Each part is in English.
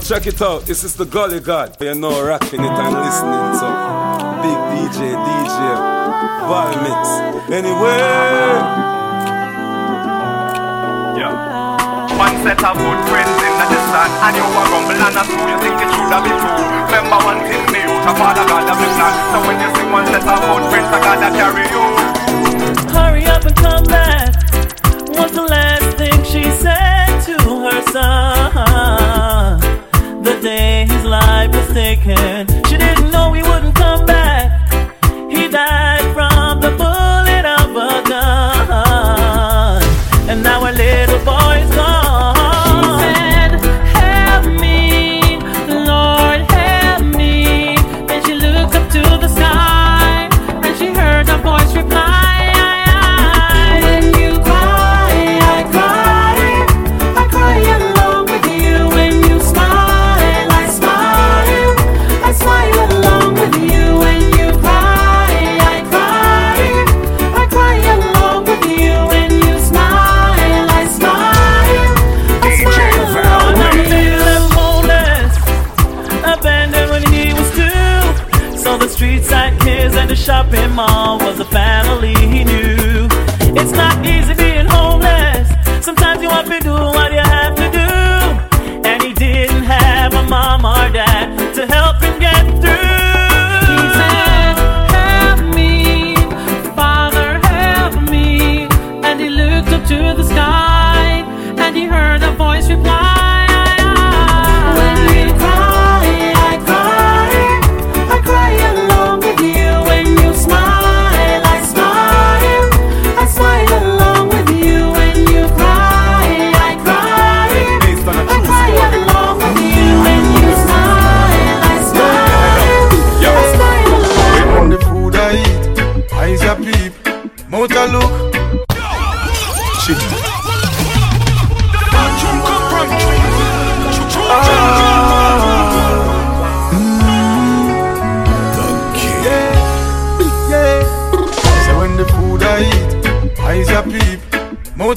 Hey yo, check it out. This is the Gully God. You know, rocking it and listening to Big DJ, DJ, Valmix. Anyway. Yeah. One set of good friends in the distance And you a rumble and a screw You think it should have been true Remember one thing me out of all the God of the plan So when you see one set of good friends I gotta carry you Hurry up and come back Was the last thing she said to her son The day his life was taken. She didn't know he wouldn't come back. He died from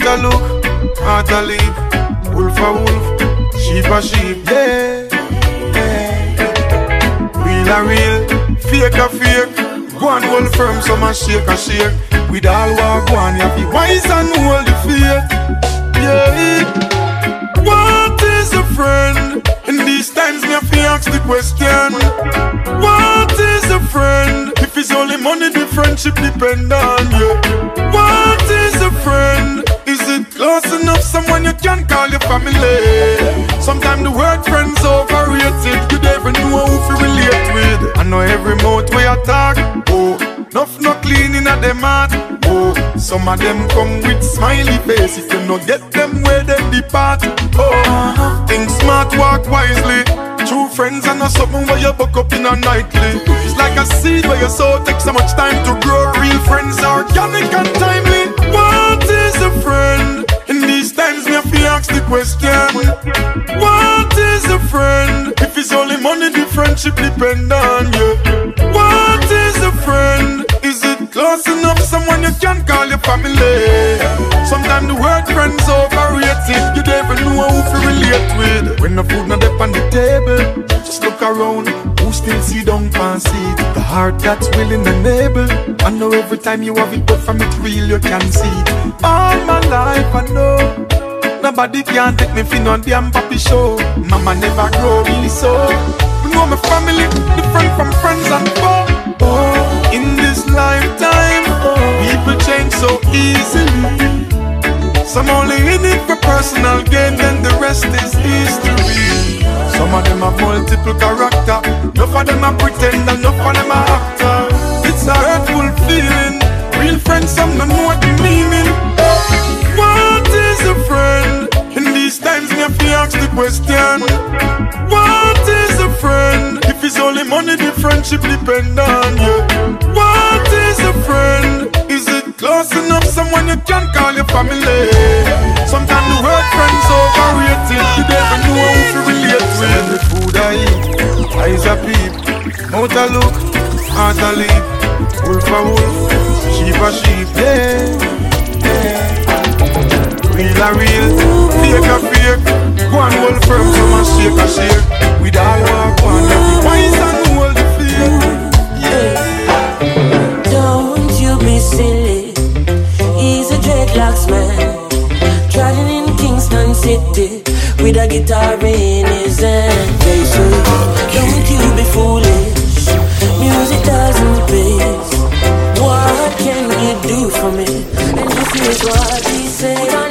mouth a look, heart a leap, wolf a wolf, sheep a sheep. Yeah, yeah. Real a real, fake a fake. Go and hold firm, some a shake a shake. With all walk one, you be wise and hold the faith. Yeah. What is a friend? In these times, me have to ask the question. What is a friend? If it's only money, the friendship depend on you. What is a friend? Family. Sometimes the word friends overrated. You never know who to relate with. I know every mouth we you talk. Oh, enough not clean in a them heart. Oh, some of them come with smiley face. If you not get them where them depart. Oh, think smart, walk wisely. True friends are not something where you buck up in a nightly. It's like a seed where you sow takes so much time to grow. Real friends are organic and timely. What is a friend? Ask the question. What is a friend? If it's only money, the friendship depend on you. What is a friend? Is it close enough? Someone you can call your family. Sometimes the word friends overrated. You never know who to relate with. When the food not up on the table, just look around. Who still see down pan seat? The heart that's willing and able. I know every time you have it, but from it real you can see. it. All my life I know. Nobody can take me for no damn papi show. Mama never grow really so. You know my family different from friends and foe. Oh, in this lifetime, people change so easily. Some only in it for personal gain, then the rest is history. Some of them have multiple character. Enough of them are pretend, and enough of them are actor. It's a hurtful feeling. Real friends, some don't know what the meaning. Ask the question. What is a friend? If it's only money, the friendship depend on you. What is a friend? Is it close enough? Someone you can call your family. Sometimes the word friends overrated. You never know who to relate with. The food I eat, eyes a peep, mouth a look, heart a leap, wolf a wolf, sheep a sheep. Yeah, yeah. Real a real, fake a fake. Go hold firm, so man shake shake. All one, and hold the fear. Yeah. Don't you be silly. He's a dreadlocks man. Traveling in Kingston City with a guitar in his hand. They say, don't you be foolish. Music doesn't pay. What can you do for me? And this is what he said.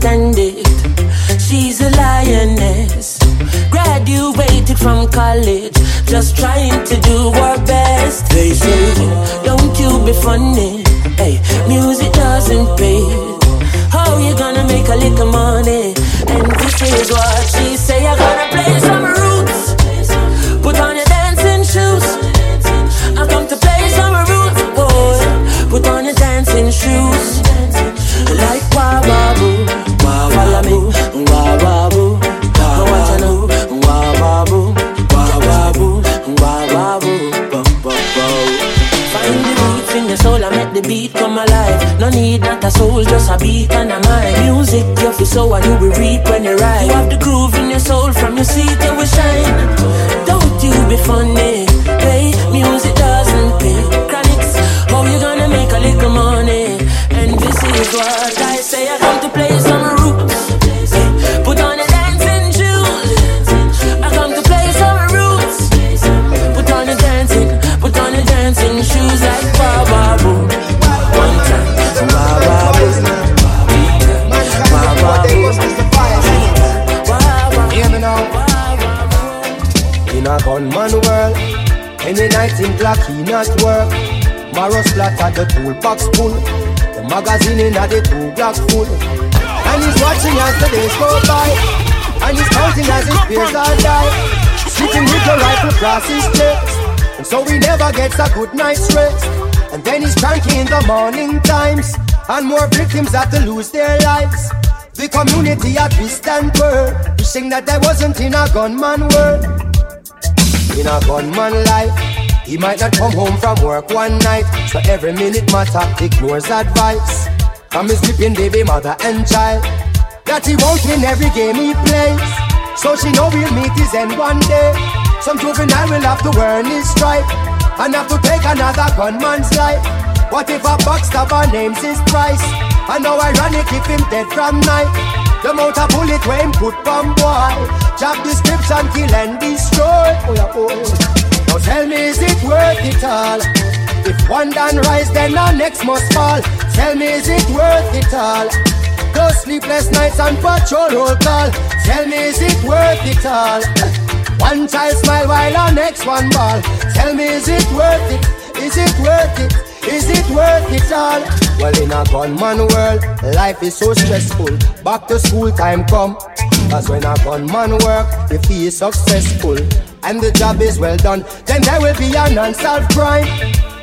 Understand it. She's a lioness. Graduated from college, just trying to do her best. They say, don't you be funny. Hey, music doesn't pay. How you gonna make a little money? And this is what she say. I gotta play soul, just a beat and a mind. Music you feel so and you will reap when you ride. You have the groove in your soul from your seat you will shine. Don't you be funny, hey, music doesn't pay. Chronics, how you gonna make a little money? And this is what gunman world, any night in clock he not work. Marrow splatter the toolbox full. The magazine in at the two block full. And he's watching as the days go by. And he's counting as his peers are die. Sitting with the rifle across his chest. And so he never gets a good night's rest. And then he's cranky in the morning times. And more victims have to lose their lives. The community at twist and turn. Wishing that I wasn't in a gunman world in a gunman life. He might not come home from work one night, so every minute matter ignores advice from his weeping baby mother and child. That he won't win every game he plays, so she know he'll meet his end one day. Some juvenile will have to earn his stripe and have to take another gunman's life. What if a backstabber names his price? And how ironic if him dead from night. The amount of bullet where him put from boy Job description kill and destroy. Oh, yeah, oh. Now tell me is it worth it all? If one done rise then the next must fall. Tell me is it worth it all? Those sleepless nights and patrol roll call. Tell me is it worth it all? One child smile while the next one ball. Tell me is it worth it? Is it worth it? Is it worth it all? Well, in a gunman world, life is so stressful. Back to school time come. Cause when a gunman work, if he is successful and the job is well done, then there will be an unsolved crime.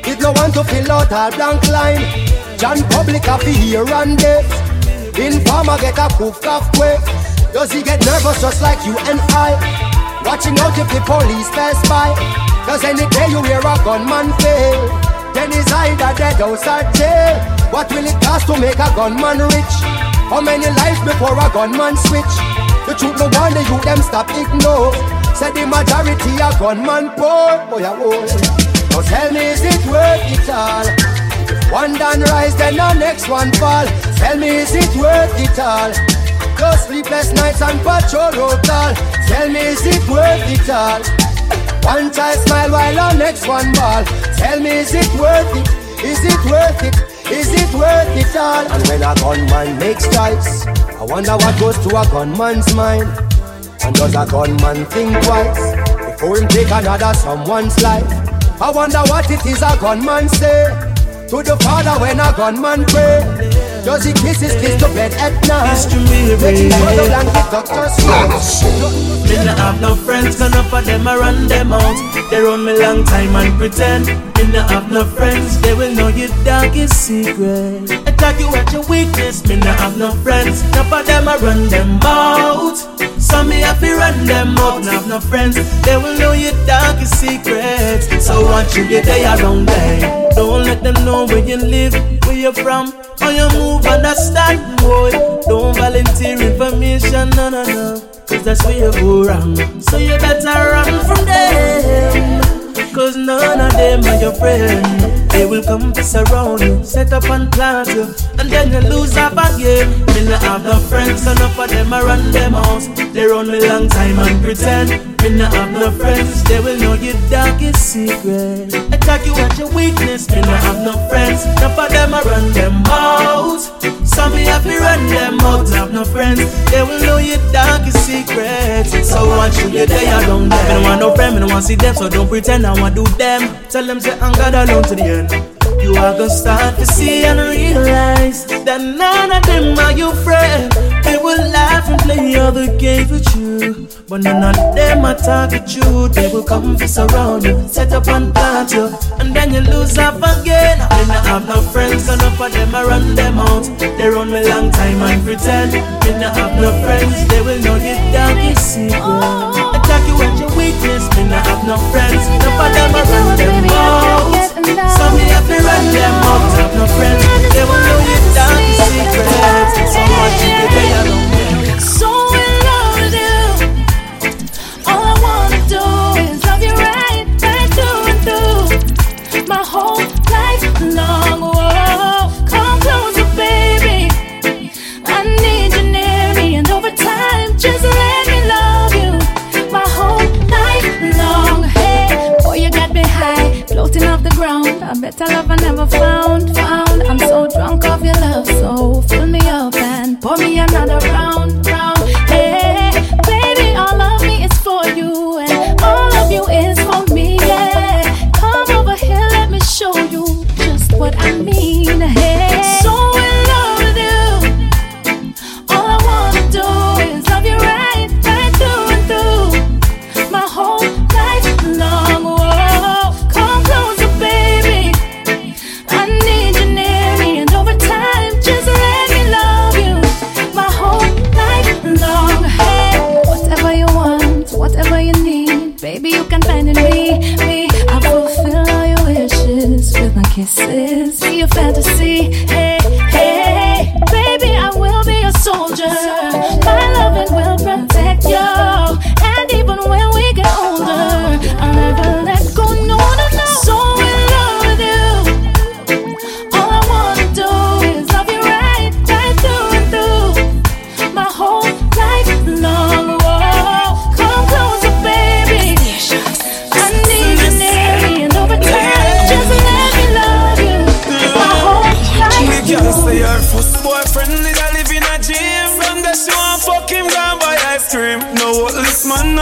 With no one to fill out all blank line. John Public to hear and death. Informer get a poof cough quick. Does he get nervous just like you and I? Watching out if the police pass by. Cause any day you hear a gunman fail. Then it's either dead or jail. What will it cost to make a gunman rich? How many lives before a gunman switch? The truth no one the them stop ignore. Said the majority a gunman poor. Boy, I will. Now tell me is it worth it all? One done rise, then the next one fall. Tell me is it worth it all? Those sleepless nights and patrol road call. Tell me is it worth it all? One child smile while the next one ball. Tell me, is it worth it? Is it worth it? Is it worth it all? And when a gunman makes choice, I wonder what goes to a gunman's mind. And does a gunman think twice before him take another someone's life? I wonder what it is a gunman say to the father when a gunman pray. Does he kisses kiss to bed at night? It's to me, baby. Me not have no friends, enough of them I run them out. They run me long time and pretend. Me not have no friends, they will know your darkest secret. Attack you at your weakness. Me not have no friends, enough of them I run them out. Some me have to run them. Not have no friends, they will know your darkest secrets. So watch you get there around them. Don't let them know where you live, where you're from, how you move, understand, boy. Don't volunteer information, no, no, no. Cause that's where you go wrong. So you better run from them. Cause none of them are your friends. They will come to surround you, set up and plant you, and then you lose up again. Me not have no friends, enough of them I run them out. They run me long time and pretend. Me not have no friends, they will know your darkest secret. Attack you at your weakness. Me not have no friends, enough of them I run them out. Some me have to run them out. Have no friends, they will know your darkest secrets. So once you get there, you don't. Me don't want no friend, me don't want to see them, so don't pretend I want do them. Tell them say I'm God alone to the end. You are gonna start to see and realize that none of them are your friend. They will laugh and play other games with you, but none of them are target you. They will come to surround you, set up and plant you, and then you lose up again. I not have no friends, enough of them I run them out. They run me long time and pretend. Me not have no friends, they will know your darkest secret. Oh. You at your weakness. Me not have no friends, enough of them I run them out. Some me have to run them out. Have no friends, they will know your darkest secrets. So much you get there, you I love I never found, found. I'm so drunk off your love, so fill me up and pour me another round, round. Hey, baby, all of me is for you, and all of you is for me. Yeah, come over here, let me show you just what I mean. Hey, kisses. Be your fantasy. Hey, hey, baby, I will be a soldier. My loving will protect you.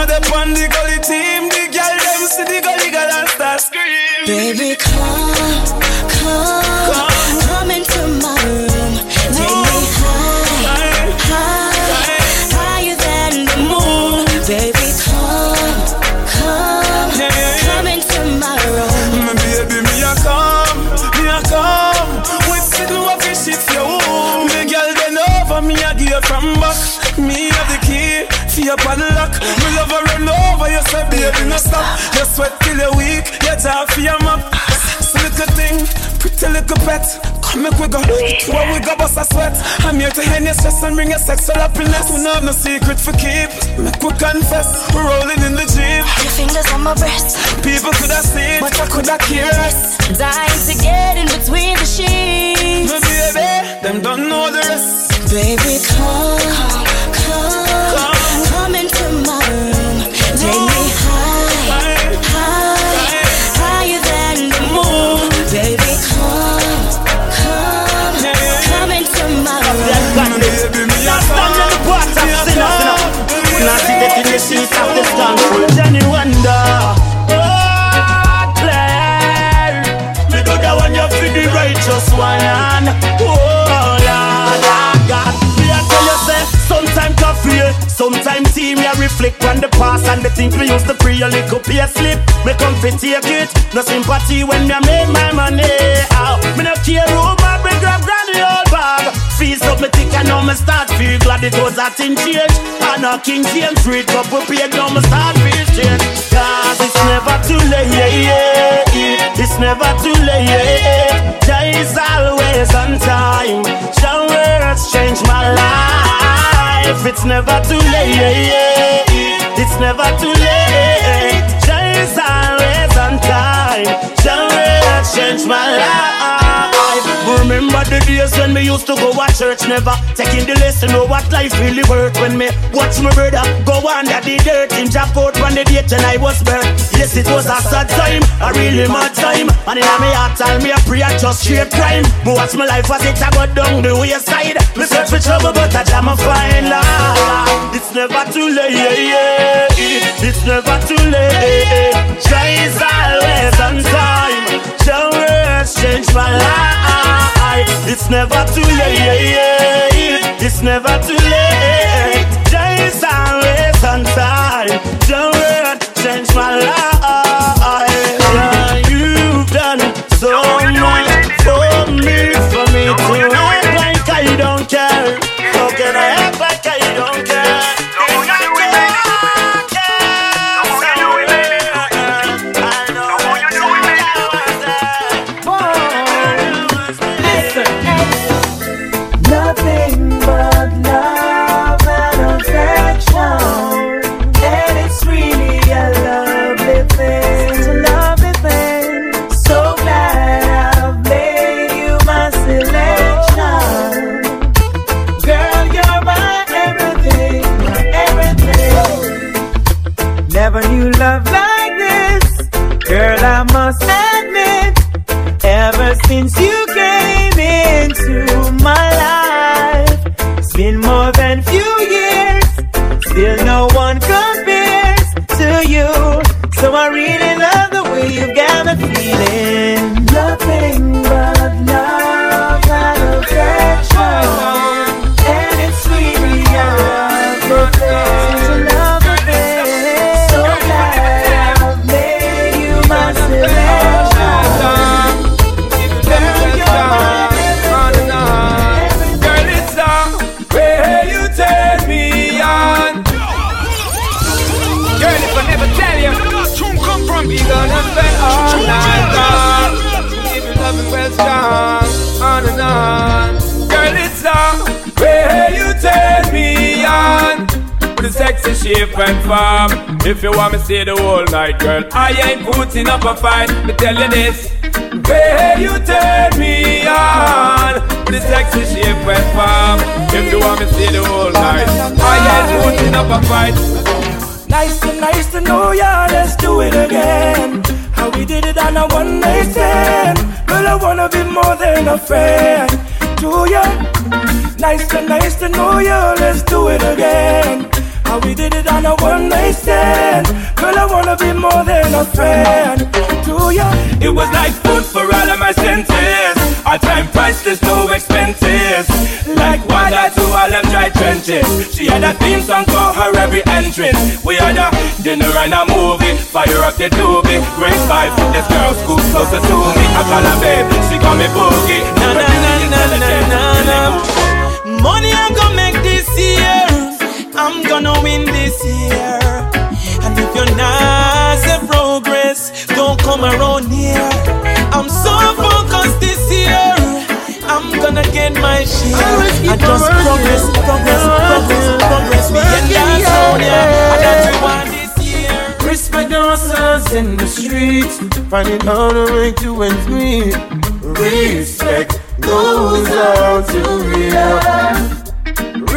The gully team. The girl them see the gully girl and start scream. Baby, come, no stop. You sweat till you're weak, you talk for your. So little thing, pretty little pet. Come make we go, where we go bust a sweat. I'm here to end your stress and bring your sexual happiness. We have no secret for keep. Make we confess, we're rolling in the jeep. Your fingers on my breast, People could have seen, but I could have cared. dying to get in between the sheets. My baby, them don't know the rest. Baby, come, come, and the things we used to pre a little pay slip. Me come fi take it, no sympathy when me a make my money. Ow, me no care who my bring grab granny old bag. Fees up me thick and now me start feel glad it was a thing change. And a King James street couple paid now me start feel change. Cause it's never too late, yeah, yeah, yeah. It's never too late, yeah. Jah is always on time. Your words change my life. It's never too late. It's never too late. Is always on time. Your words change my life. Remember the days when me used to go to church, never taking the lesson know what life really worth. When me watch my brother go under the dirt in Japan on the date and I was burnt. Yes, it was a sad time, a really mad time. And in my heart, tell me a prayer just straight crime. Me watch my life as it a go down the wayside. Me search for trouble, but I jam a fine line. It's never too late. It's never too late. Try is always on time. Your words change my life. It's never too late. It's never too late. Jah is always on time. Your word change my life. Yeah, you've done so much for me, for me to act like I don't care. How can I act like I since you came into and form. If you want me stay the whole night, girl, I ain't putting up a fight. Me tell you this. Way you turn me on a sexy shape and form If you want me stay the whole night I ain't putting up a fight Nice to nice to know ya, let's do it again. How we did it on a one night stand. Girl, I wanna be more than a friend to ya. Nice to nice to know ya, let's do it again. How we did it on a one night stand. Girl, I wanna be more than a friend. To ya. It was like food for all of my senses. Our time priceless, no expenses Like water to all them dry trenches. She had a theme song for her every entrance. We had a dinner and a movie. Fire up the doobie. Great vibe, this girl scoop closer to me. I call her babe, she call me boogie. Na na na na na na na. Money I'm gonna make this year. I'm gonna win this year. And if you're not a progress, don't come around here. I'm so focused this year. I'm gonna get my share. I just progress, progress, progress, progress. We get that sound, yeah. And what we this year. Respect the hustlers in the streets, finding how to make two ends meet. Respect goes out to real.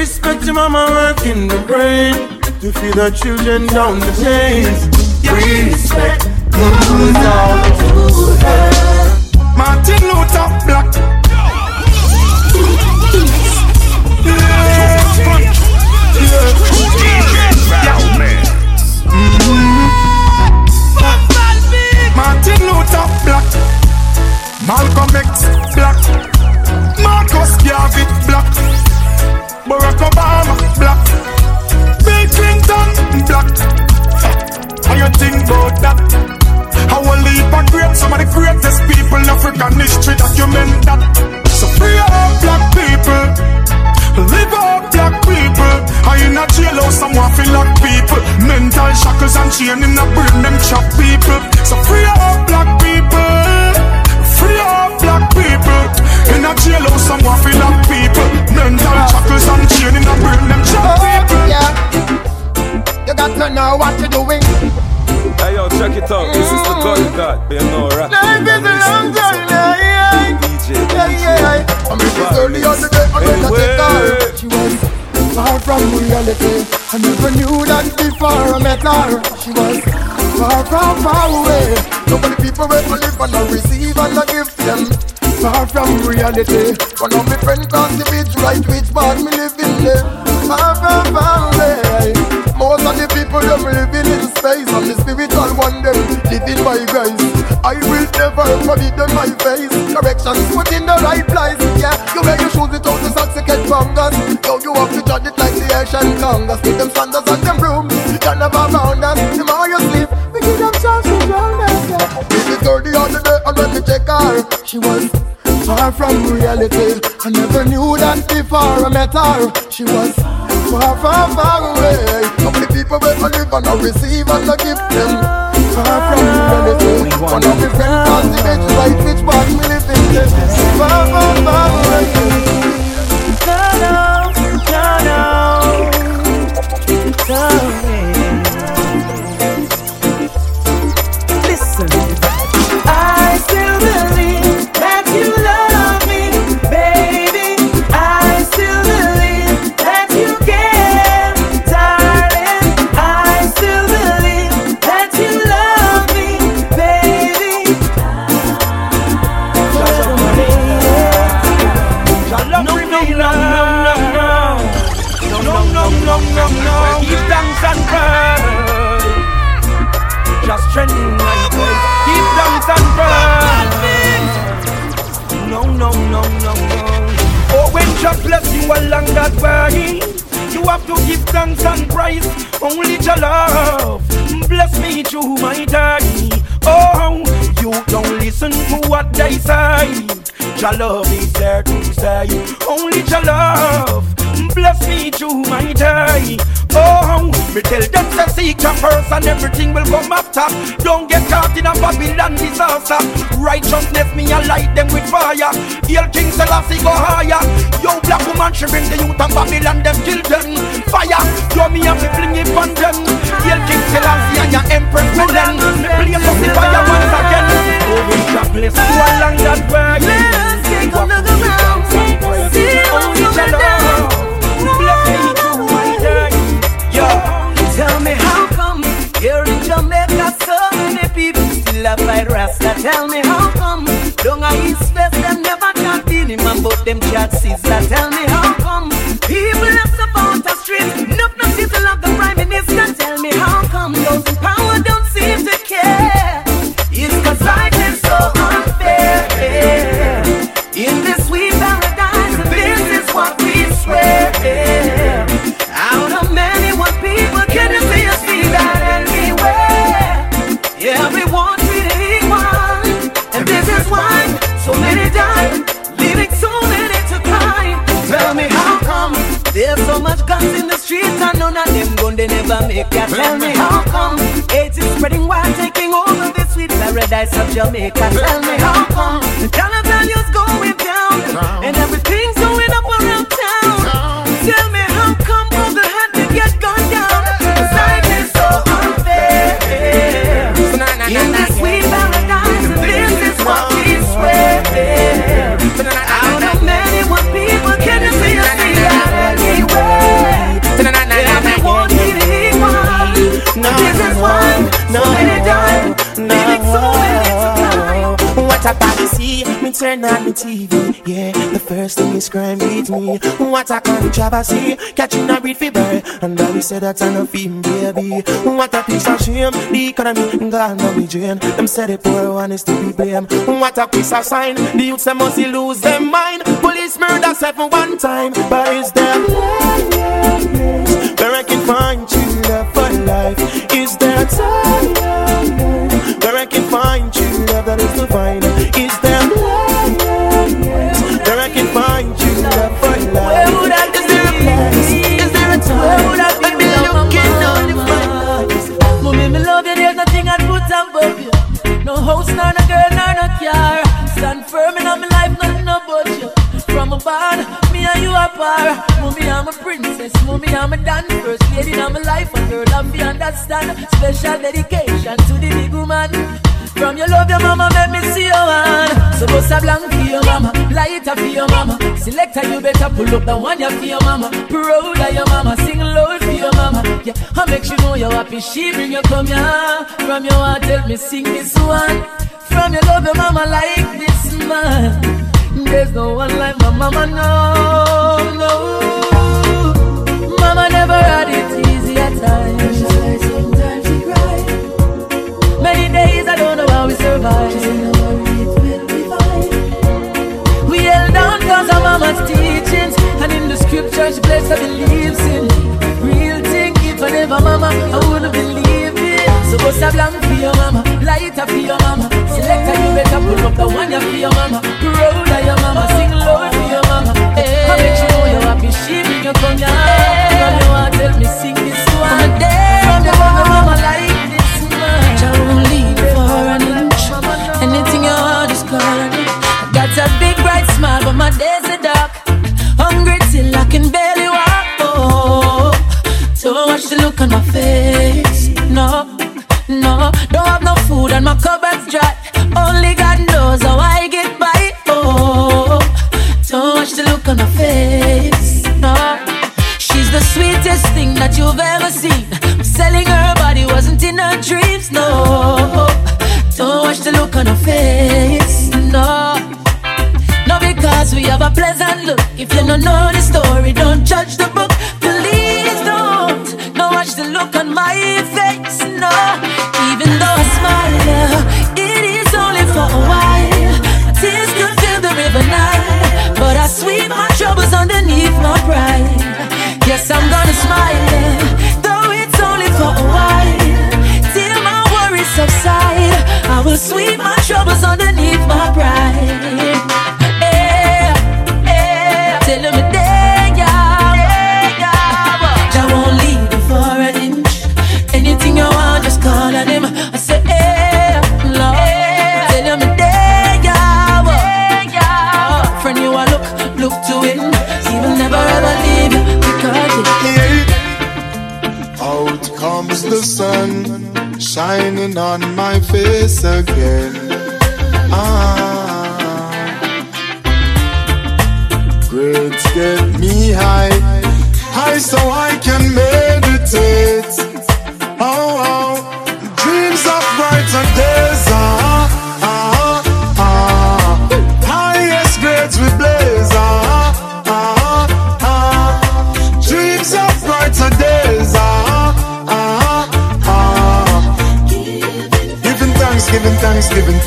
Respect your mama working the brain to feed her children down the chains. Respect goes out to her. Martin Luther Black. Martin Luther Black. Malcolm X Black. Marcus Garvey Black. Barack Obama, black. Bill Clinton, black. How you think about that? How a leap are great, some of the greatest people in African history document that. So free our black people, live our black people. I in a jailhouse, I'm waffing like people. Mental shackles and chain in the brain, them chop people. So free our black people. Free up black people. In a jailhouse, someone feel like people. Mental shackles and chain in a brain, them chop oh, people. Yeah. You got to know what you're doing. Hey yo, check it out. This is the God God. You know, right? Life is a long journey. Yeah, DJ, yeah, yeah. I met this early on the day. I met her take her. She was far from reality. I never knew that before I met her. She was far from far away. Nobody people will live and I receive and I give them. Far from reality. One of my friends crossed the bridge right which part me living there. Far from far away. Most of the people them living in space and the spiritual one them living by grace. I will never forbid them my face. Corrections put in the right place. Yeah, you wear your shoes without the socks to get fungus. Yo, you have to judge it like the Asian Congress. Give them sandals and them brooms. You can never round us. The more you sleep, we her, she was far from reality. I never knew that before I met her. She was far, far, far away. How many people will live and I receive and I give them? Far from reality. One of my friends on the bench, right which part me live in. Far, far, far away. Thanks and praise. Only your love bless me through my day. Oh, you don't listen to what they say. Your love is there to stay. Only your love bless me through my day. Oh, me tell them to seek your first and everything will come after. Don't get caught in a Babylon disaster. Righteousness me I light them with fire. Hail King Selassie go higher. Yo black woman she bring the youth and Babylon them them. Fire, yo me have to fling it on them. Hail King Selassie and your Empress. Me play up the fire once again. Oh, we shall bless you along that way. Let us take a look around, see what's going down. Bless me through my day. Yo. Tell me how come here in Jamaica so many people still have fight Rasta? Tell me how come down a East West them never can feel him and but them chat Caesar. Tell me how come people left up out the street, enough not people love the Prime Minister. None of them gun they never make ya. Tell me how come AIDS is spreading wild, taking over the sweet paradise of Jamaica. Tell me how come the dollar value's going down and everything's going up around town. Tell me turn on the TV, yeah. The first thing is crime beat me. What a controversy, catching a breed fever. And now we say that I'm a film, baby. What a piece of shame, the economy gone down the drain. Them say the poor one is to be blamed. What a piece of sign, the youths them must lose their mind. Police murder seven one time, but there place where I can find true love for life? Is there time where I can find true love that is find From me and you are par. Mommy, I'm a princess. Mommy, I'm a dance first lady in my life. A girl, I'm be understand. Special dedication to the big woman. From your love, your mama, let me see your hand. So bust a blank for your mama, light up for your mama. Selector, you better pull up the one you for your mama. Proud of your mama, sing loud for your mama. Yeah, I make you know you're happy. She bring you come here. From your heart, tell me sing this one. From your love, your mama like this man. There's no one like my mama, no, no. Mama never had it easy at times. Sometimes she cried. Many days I don't know how we survive. She said, "No worry, it will be fine." We held on cause of mama's teachings. And in the scripture she blessed I believes in. Real thing, if I never mama, I wouldn't believe it. So bust a blank for your mama, light up for your mama. Selector, you better pull up the one you for your mama. Of your mama, sing loud for your mama. I make sure know you're happy, she bring you come here. From your heart, tell me sing this one. From your mama, mama like this man. I won't leave for an inch. Anything your heart is calling. Got a big bright smile, but my days are dark. Hungry till I can barely walk. Oh, don't watch the look on my face. That you've ever seen. Selling her body wasn't in her dreams. No, don't watch the look on her face. No. No, because we have a pleasant look. If you don't know the story, don't judge the book. Please don't. No, watch the look on my face. No, sweep my troubles underneath shining on my face again. Ah, grades get me high, high so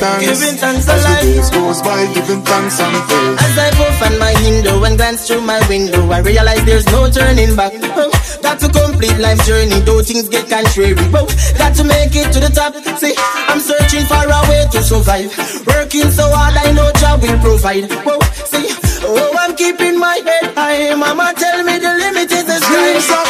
thanks, giving thanks. As the days goes by, giving thanks and praise. As I puff on my window and glance through my window, I realize there's no turning back. Oh, got to complete life's journey, though things get contrary. Oh, got to make it to the top. See, I'm searching for a way to survive. Working so hard, I know job will provide. Whoa, see, oh, I'm keeping my head high. Mama tell me the limit is the sky. Dreams of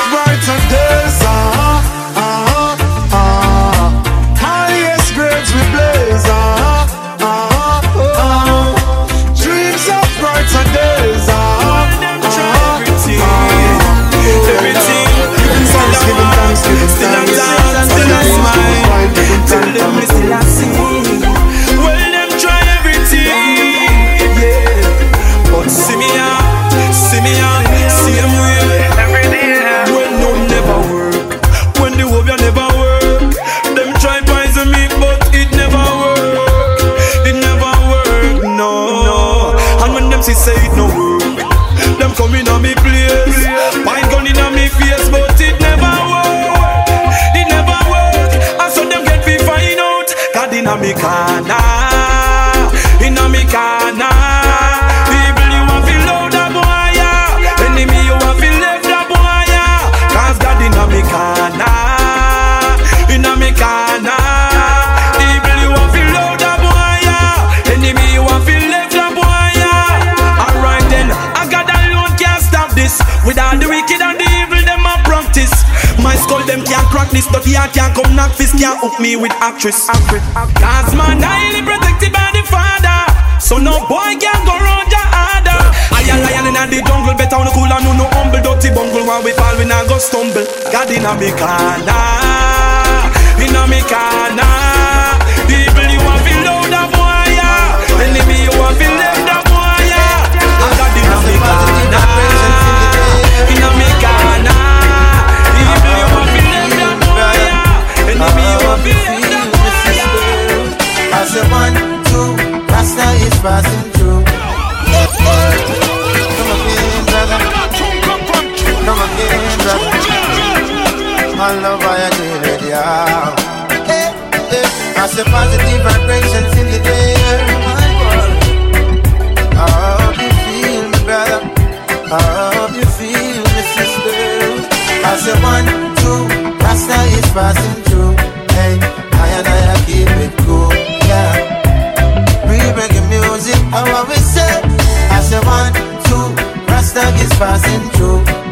actress. Cause man highly protected by the father. So no boy can go round your order. I a lion in the jungle, better on the cool and no humble. Dirty bungle, when we fall, we not go stumble. God in a me corner, in a me corner. People you want feel loud the wire, enemy you want feel left of wire. I got in a me corner, in a me corner. People you want feel left of wire, enemy you want feel that's a one, two, Rasta is passing through. Come again, brother. Come again, brother. My love, I am agree with ya. I say positive vibrations in the air. I hope you feel me, brother. I hope you feel me, sister. I say one, two, Rasta is passing through. Hey, I and I keep it. passing through.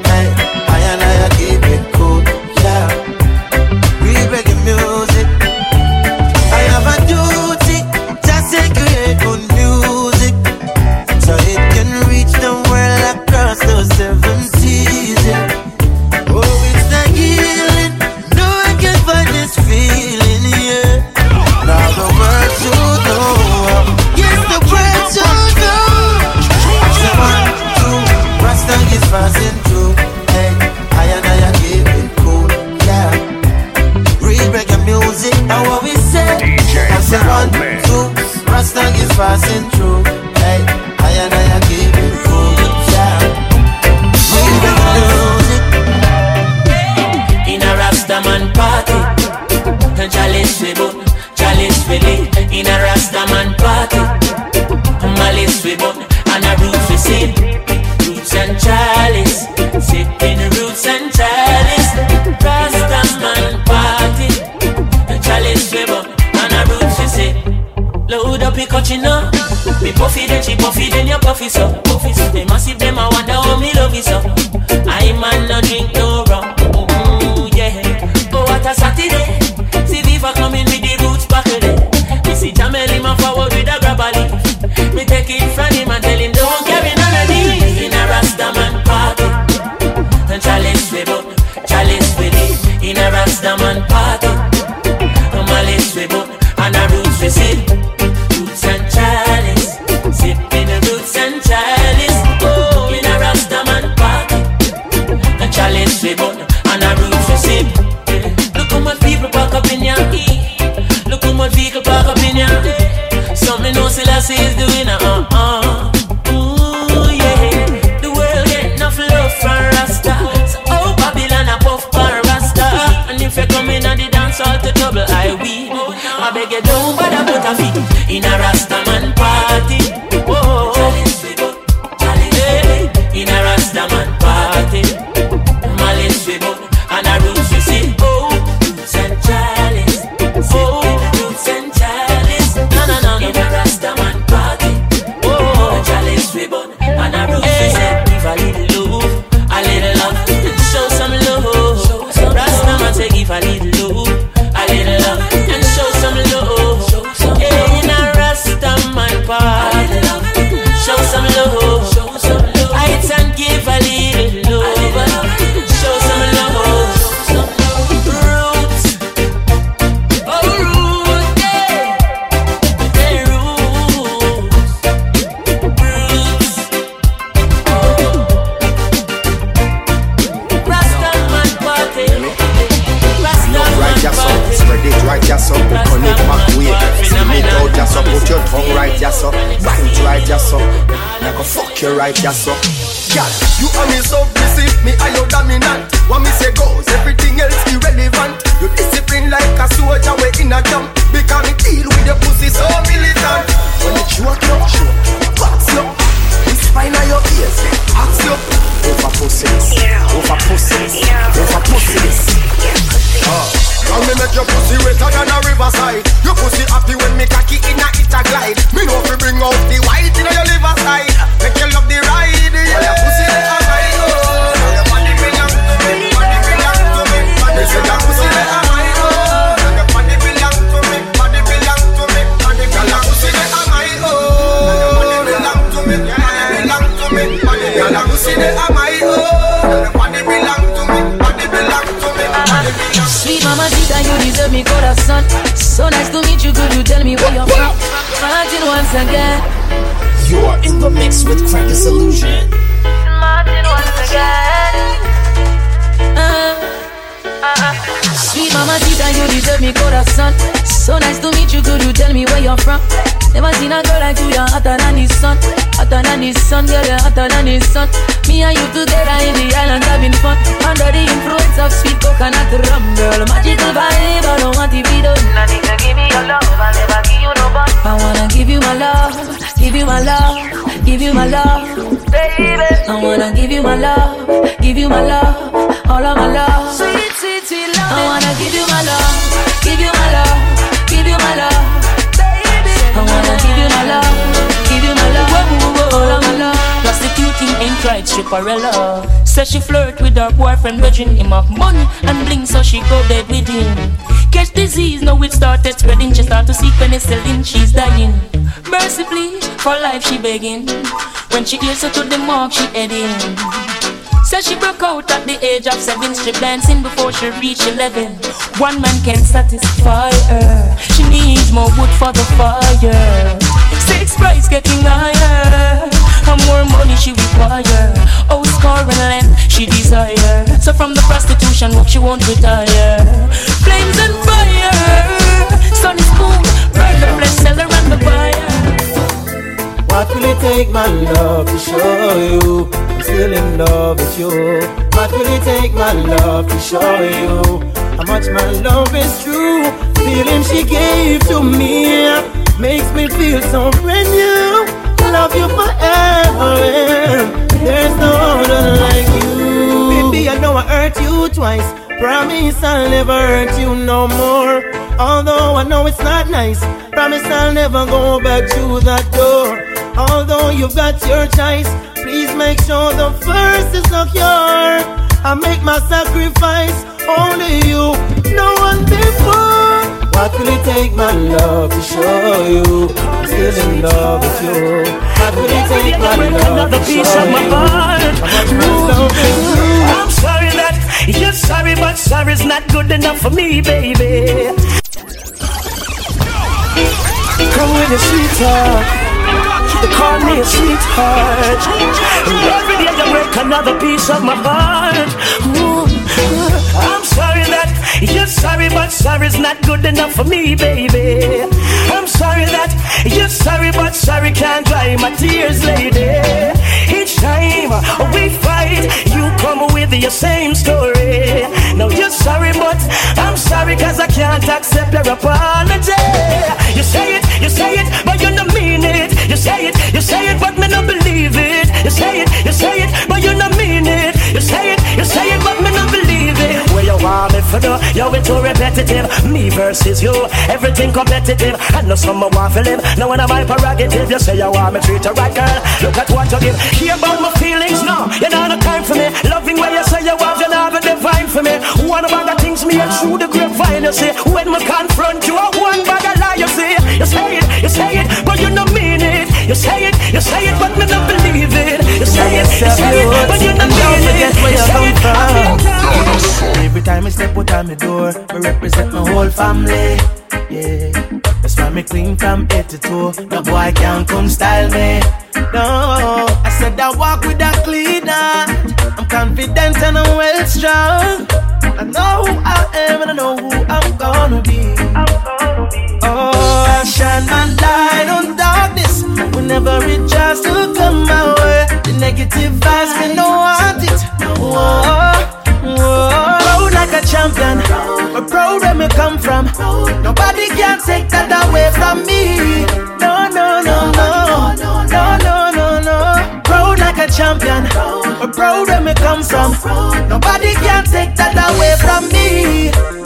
right, yes, sir. The sun, girl, you're hotter than the sun. Me and you together in the island having fun. Under the influence of sweet coconut rum, girl. Magical vibe, I don't want to be done. Now nigga, give me your love, I'll never give you no bun. I wanna give you my love, give you my love, give you my love, baby. I wanna give you my love, give you my love, all of my love. Sweet, sweet, sweet love. I wanna give you my love, give you my love, give you my love, baby. I wanna give you my love, Ain't right, stripperella. Says she flirt with her boyfriend, virgin him of money and bling, so she go dead with him. Catch disease, now it started spreading. She start to seek penicillin, she's dying. Mercifully, for life she begging. When she hears her to the mark, she heading. Says she broke out at the age of seven, strip dancing before she reached eleven. One man can satisfy her. She needs more wood for the fire. Six price getting higher. More money she require. Oh, and length she desire. So from the prostitution, what she won't retire. Flames and fire. Sun is cool. Burn the flesh seller and the buyer. What will it take, my love, to show you I'm still in love with you? What will it take, my love, to show you how much my love is true? Feeling she gave to me makes me feel so brand new. I love you forever, there's no other like you. Baby, I know I hurt you twice. Promise I'll never hurt you no more. Although I know it's not nice. Promise I'll never go back to that door. Although you've got your choice, please make sure the first is secure. I make my sacrifice, only you, no one before. What will it take, my love, to show you I'm still in love with you? What will it take, my love, to piece show of my you heart. how much my love is true? I'm sorry that you're sorry, but sorry's not good enough for me, baby. Come with your sweet talk. You call me a sweetheart. Every day you break another piece of my heart. Ooh. I'm sorry that you're sorry, but sorry's not good enough for me, baby. I'm sorry that you're sorry, but sorry can't dry my tears, lady. Each time we fight, you come with your same story. Now you're sorry, but I'm sorry cause I can't accept your apology. You say it, you say it, but you don't mean it. You say it, you say it, but me not believe it. You say it, you say it, but you don't mean it. You say it, you say it, but not it. Where you want me for do? You're too repetitive. Me versus you, everything competitive. I know some want to live. Now when I'm my prerogative, you say you want me treat you right, girl. Look at what you give. Hear about my feelings, no. You have no time for me. Loving where you say you want, you don't a divine for me. One bag of things me and through the grapevine, you see. When me confront you, I step out on my door, I represent my whole family. Yeah, that's why me clean from head to toe. No boy can't come style me. No, I said I walk with a clean heart. I'm confident and I'm well strong. I know who I am and I know who I'm gonna be. Oh, I shine my light on darkness whenever it tries to come my way. The negative vibes, me no want it. Like a champion, but proud where me come from. Nobody can take that away from me. No, no, no, no, no, no, no, no. no. Proud like a champion, but proud where me come from. Nobody can take that away from me.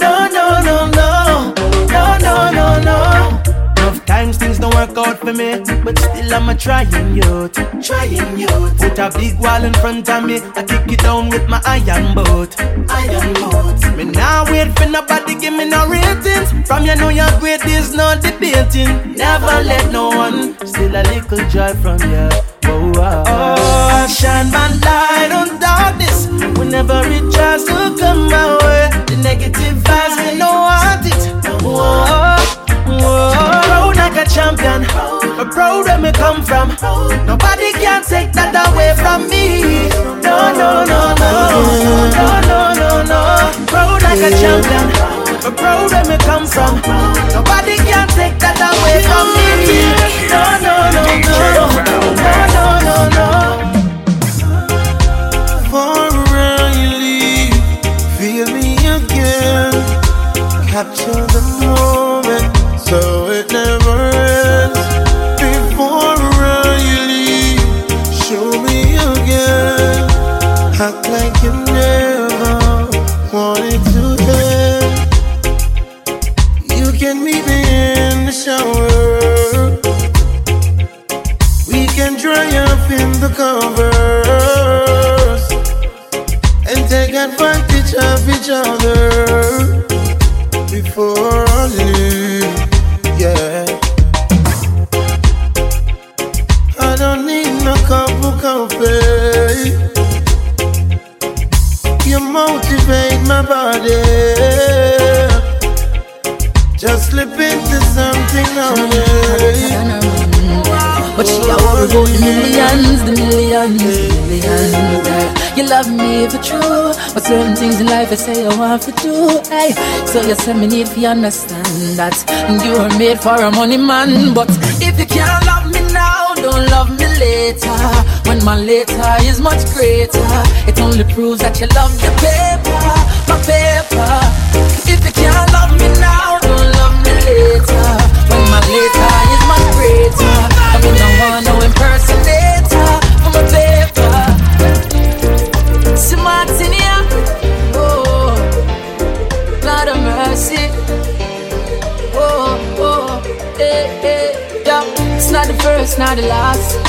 Work out for me, but still I'm a trying youth. Trying youth. Put a big wall in front of me, I kick it down with my iron boat. Iron boat. Me now wait for nobody give me no ratings. From you know you're great, there's no debating. Never let no one steal a little joy from you. Oh, oh, oh. Shine my light on darkness whenever it tries to come my way. The negative vibes, me no want it. Whoa, whoa. Like a champion, but proud where me come from. Nobody can take that away from me. No, no, no, no, no, no, no, no. Proud like a champion, but proud where me come from. Nobody can take that away from me. No, no, no, no, no, no, no, no. For you leave, feel me again. Capture the moment so Act like you never wanted to end. You can meet me in the shower. We can dry up in the covers and take advantage of each other before my body. Just slip into something else. But she a worry about the millions, the millions, the millions. You love me for true, but certain things in life I say I want to do. Hey, so you say me need to understand that you are made for a money man. But if you can't love me now, don't love me later. When my later is much greater, it only proves that you love the paper, my paper. If you can't love me now, don't love me later. When my later is much greater, want no impersonator for my paper. See Martinia, oh, Lord of mercy, oh, oh, eh, eh, yeah. It's not the first, not the last.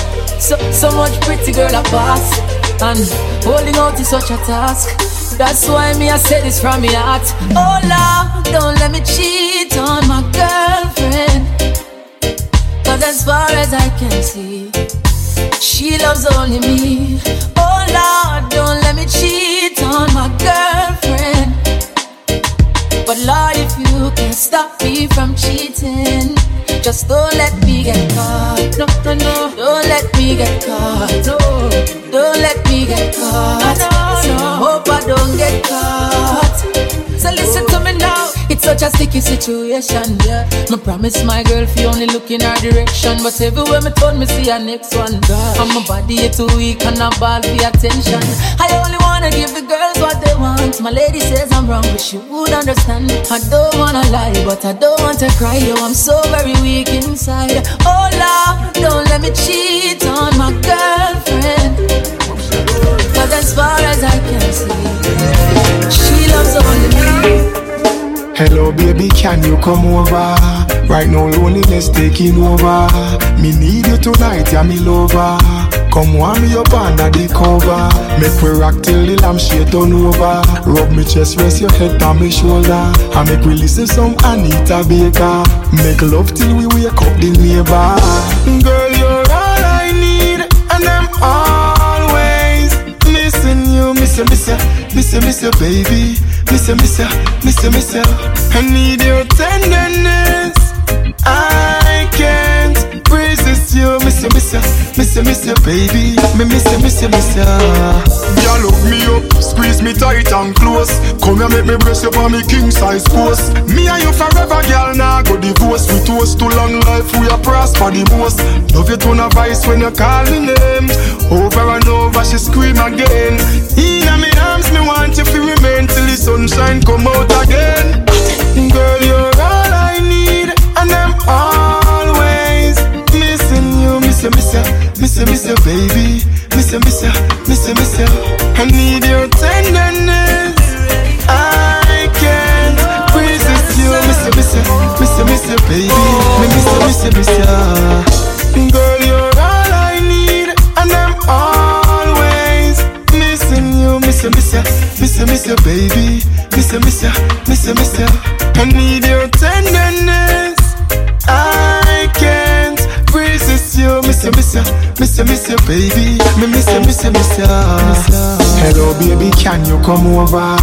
So, so much pretty girl I pass, and holding out is such a task. That's why me I say this from my heart. Oh Lord, don't let me cheat on my girlfriend. Cause as far as I can see, she loves only me. Oh Lord, don't let me cheat on my girlfriend. But Lord, if you can stop me from cheating, just don't let me get caught. No, no, no, don't let me get caught. No, don't let me get caught. So I hope I don't get caught. So listen to me now. Such a sticky situation, yeah. Me promise my girl if you only look in her direction, but everywhere me turn, me see her next one. And my body is too weak and I ball for attention. I only wanna give the girls what they want. My lady says I'm wrong, but she would understand. I don't wanna lie, but I don't want to cry. Yo, I'm so very weak inside. Oh Lord, don't let me cheat on my girlfriend. Cause as far as I can see, she loves only me. Hello, baby, can you come over? Right now, loneliness taking over. Me need you tonight, yeah, me lover. Come warm me up under the cover. Make we rock till the lampshade turn over. Rub me chest, rest your head on me shoulder. And make we listen some Anita Baker. Make love till we wake up the neighbor. Girl, you're all I need, and I'm always missing you, miss you, miss you, miss you, miss you, baby. Miss you, miss you, miss you, miss you. I need your tenderness. You, miss you, miss you, miss you, miss you, baby. Me miss you, miss you, miss you. Girl, hook me up, squeeze me tight and close. Come here, make me brace you for me king size post. Me and you forever, girl. Now go divorce. We toast to long life, we are prosper the most. Love you tone of voice when you call me name. Over and over, she scream again. In my arms, me want you to remain till the sunshine come out again. Girl, you're all I need, and I'm missing you, miss you, miss you, miss you, baby. Miss you, miss you, miss you, miss you. I need your tenderness. I can't resist you, miss you, miss you, miss you, miss you, baby. Me miss you, miss you, miss you. Girl, you're all I need, and I'm always missing you, miss you, miss you, miss you, miss you, baby. Miss you, miss you, miss you, miss you. I need your tenderness. You, miss you, miss you, miss you, baby. Me miss you, miss you, miss you. Hello, baby, can you come over?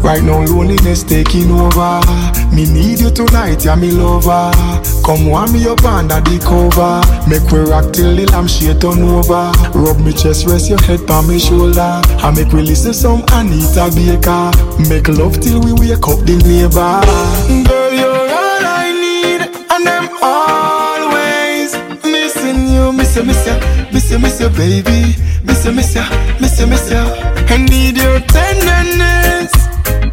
Right now, loneliness taking over. Me need you tonight, yeah, me lover. Come warm me up under the cover. Make we rock till the lampshade turn over. Rub me chest, rest your head on me shoulder. And make we listen some Anita Baker. Make love till we wake up the neighbor. Girl, miss you, miss you, miss you, miss you, baby, miss you, miss you, miss you, miss you. I need your tenderness.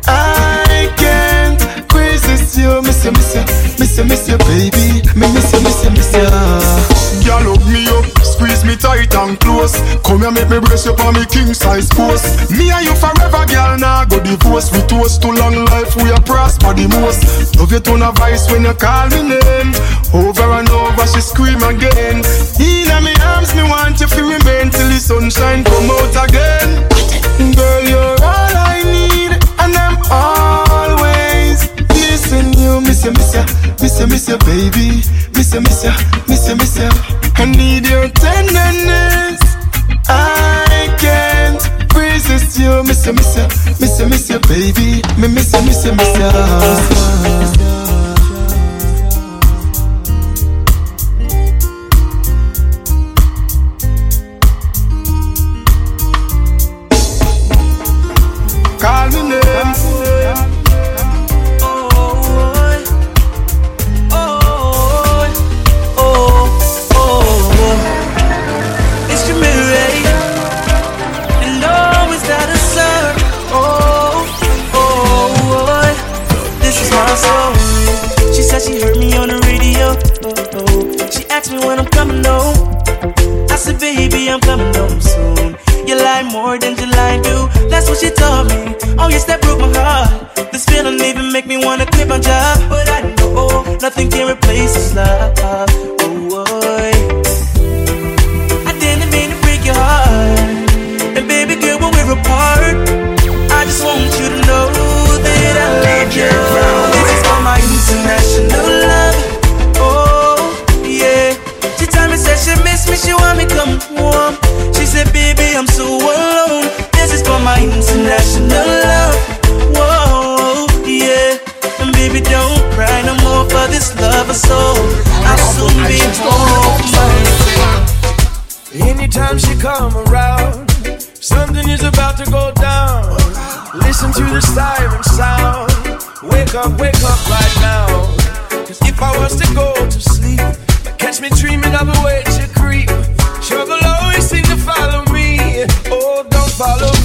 I can't resist you, miss you, miss you, miss you, miss you, baby, miss you, miss you, miss you. Girl, hug me up, squeeze me tight and close. Come here, make me brace you on me king size post. Me and you forever, girl, now go divorce. We toast to long life, we are prosper the most. Love you to a voice when you call me name. Over and over, she scream again. In me arms, me want you to remain till the sunshine come out again. Girl, you're all I need, and I'm always missing you, miss you, miss you, miss you, miss you, baby, miss you, miss you, miss you, miss you. Need your tenderness. I can't resist you, miss you, miss you, miss you, miss you, baby, me miss you, miss you, miss you. Call me name. Me when I'm coming home. I said, baby, I'm coming home soon. You lie more than you lie do. That's what she told me. Oh, yes, that broke my heart. This feeling even make me wanna quit my job. But I know nothing can replace this love. Anytime she come around, something is about to go down. Listen to the siren sound. Wake up, wake up right now. Cause if I was to go to sleep, catch me dreaming of a way to creep. Trouble always seem to follow me. Oh, don't follow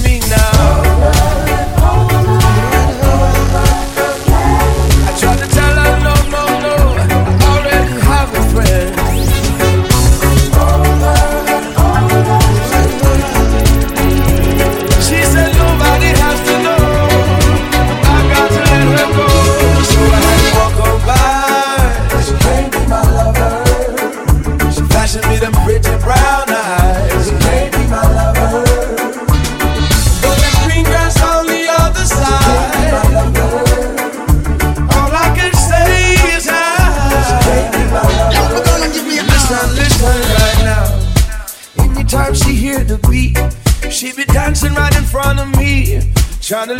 trying to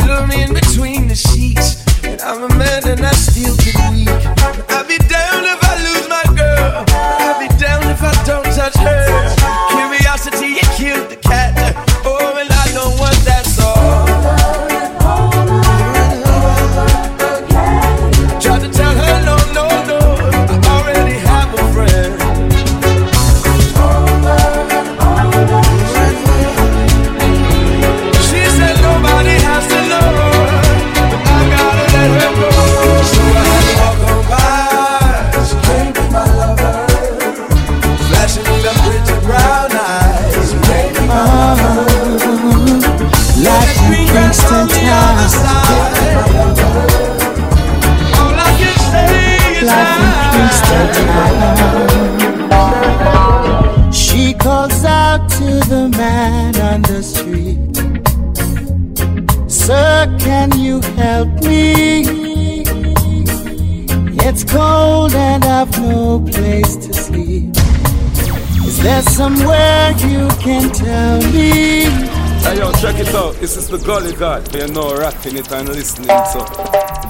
Gully God. You know, rocking it and listening to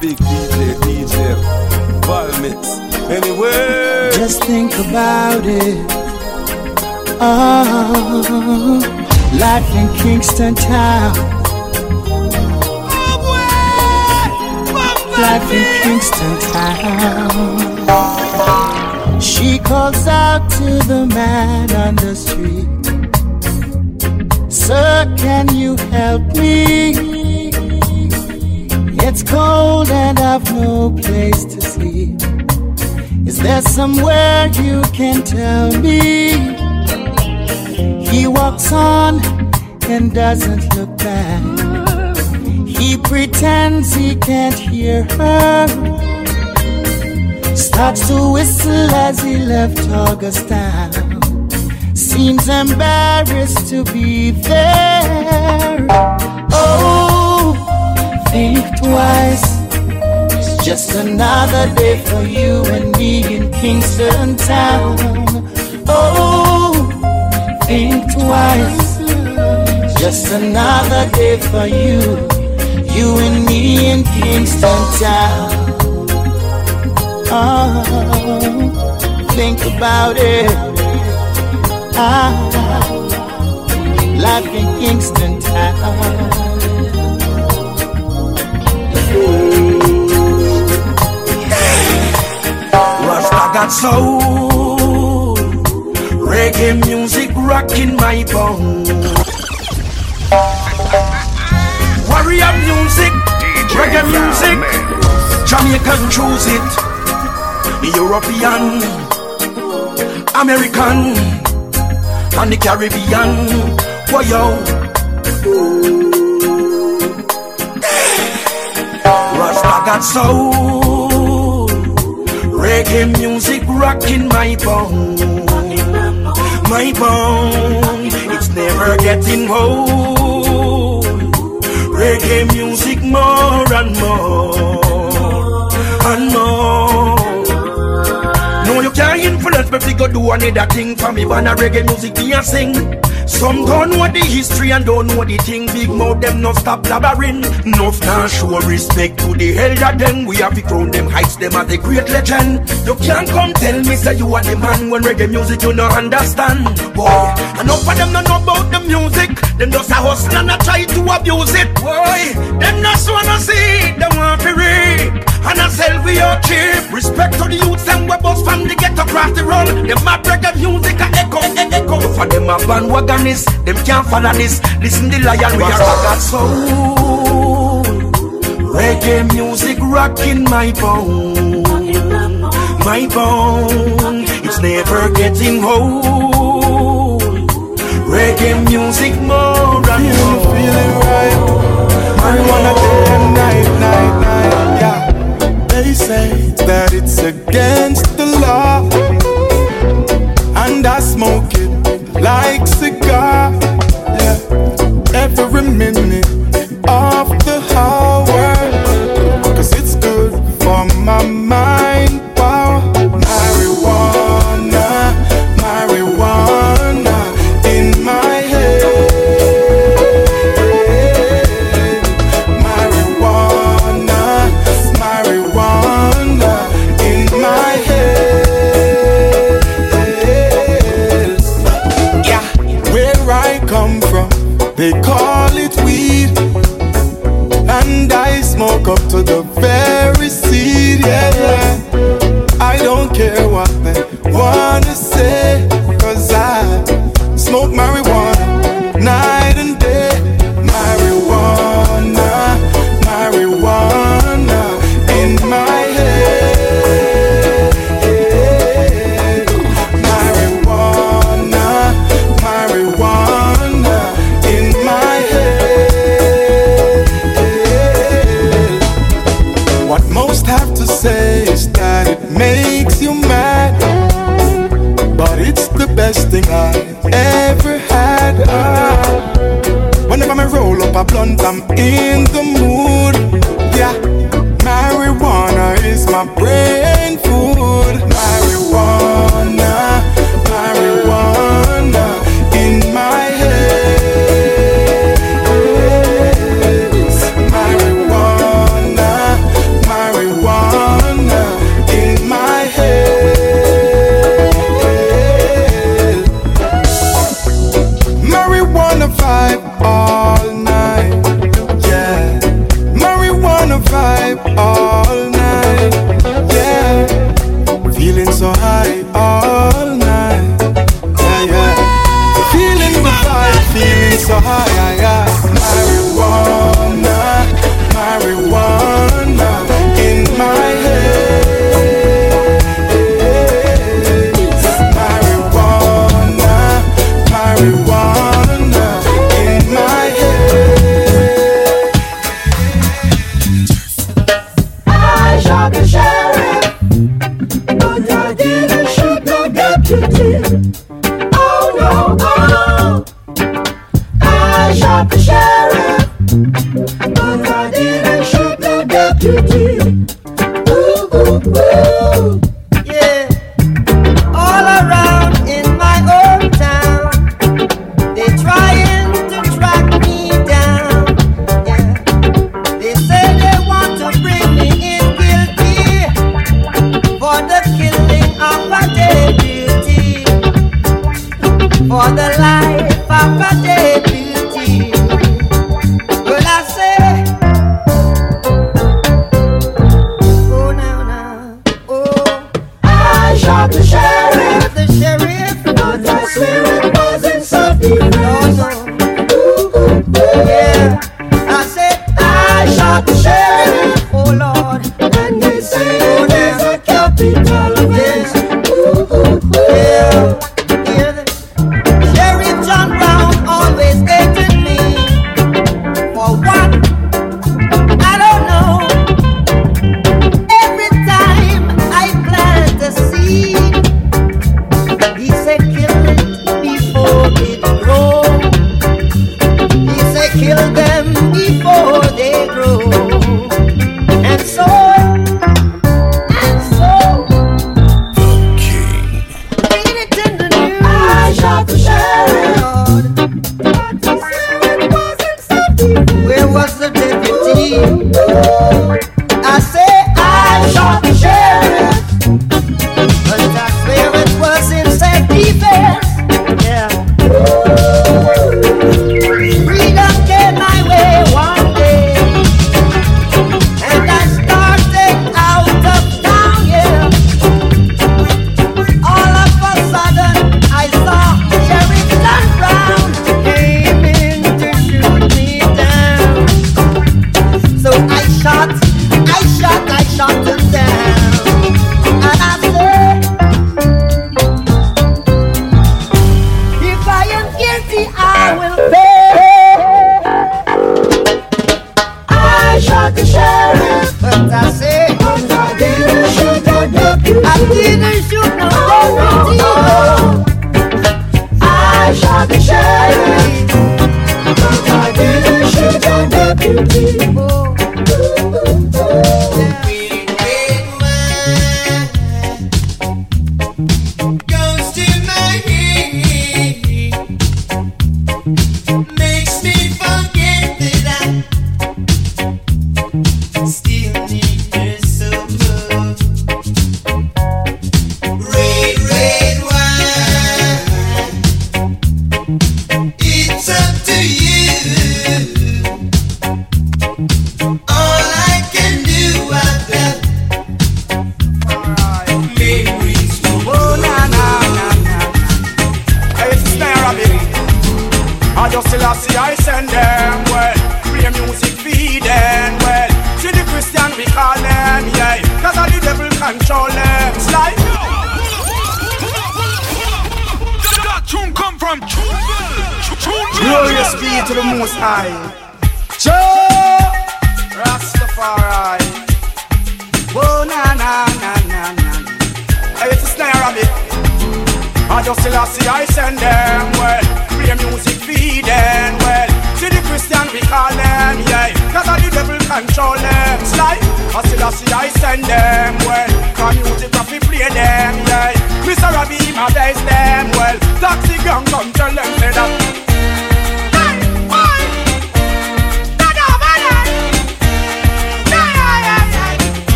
Big DJ, DJ, Valmix. Anyway, Just think about it. Oh, life in Kingston Town. Life in Kingston Town. She calls out to the man on the street. Sir, can you help me? It's cold and I've no place to sleep. Is there somewhere you can tell me? He walks on and doesn't look back. He pretends he can't hear her. Starts to whistle as he left Augustown. Seems embarrassed to be there. Oh, think twice. It's just another day for you and me in Kingston Town. Oh, think twice. Just another day for you, you and me in Kingston Town. Oh, think about it. Ah, life in Kingston Town. Rasta got soul, reggae music rocking my bones. Warrior music, reggae music, Jamaican choose it. European, American, and the Caribbean. Why yo? Rasta got soul, reggae music rocking my bone, my bone. It's never getting old. Reggae music more and more and more. No, can't influence me to go do another thing for me. But reggae music me a sing. Some don't know the history and don't know the thing. Big mouth them no stop blabbering. No now show respect to the elder them. We have to crown them heights them as a great legend. You can't come tell me say you are the man when reggae music you no understand. Boy, enough of them don't know about the music. Them just a hustle and a try to abuse it. Boy, them just wanna see, them want reap. And I sell we your cheap. Respect to the youths and we bust from the ghetto across the road. Them a reggae music a echo, e- echo. For them a bandwagonists, them can't follow this. Listen the lion we are got soul. Reggae music rocking my bone, my bone. It's never getting old. Reggae music more.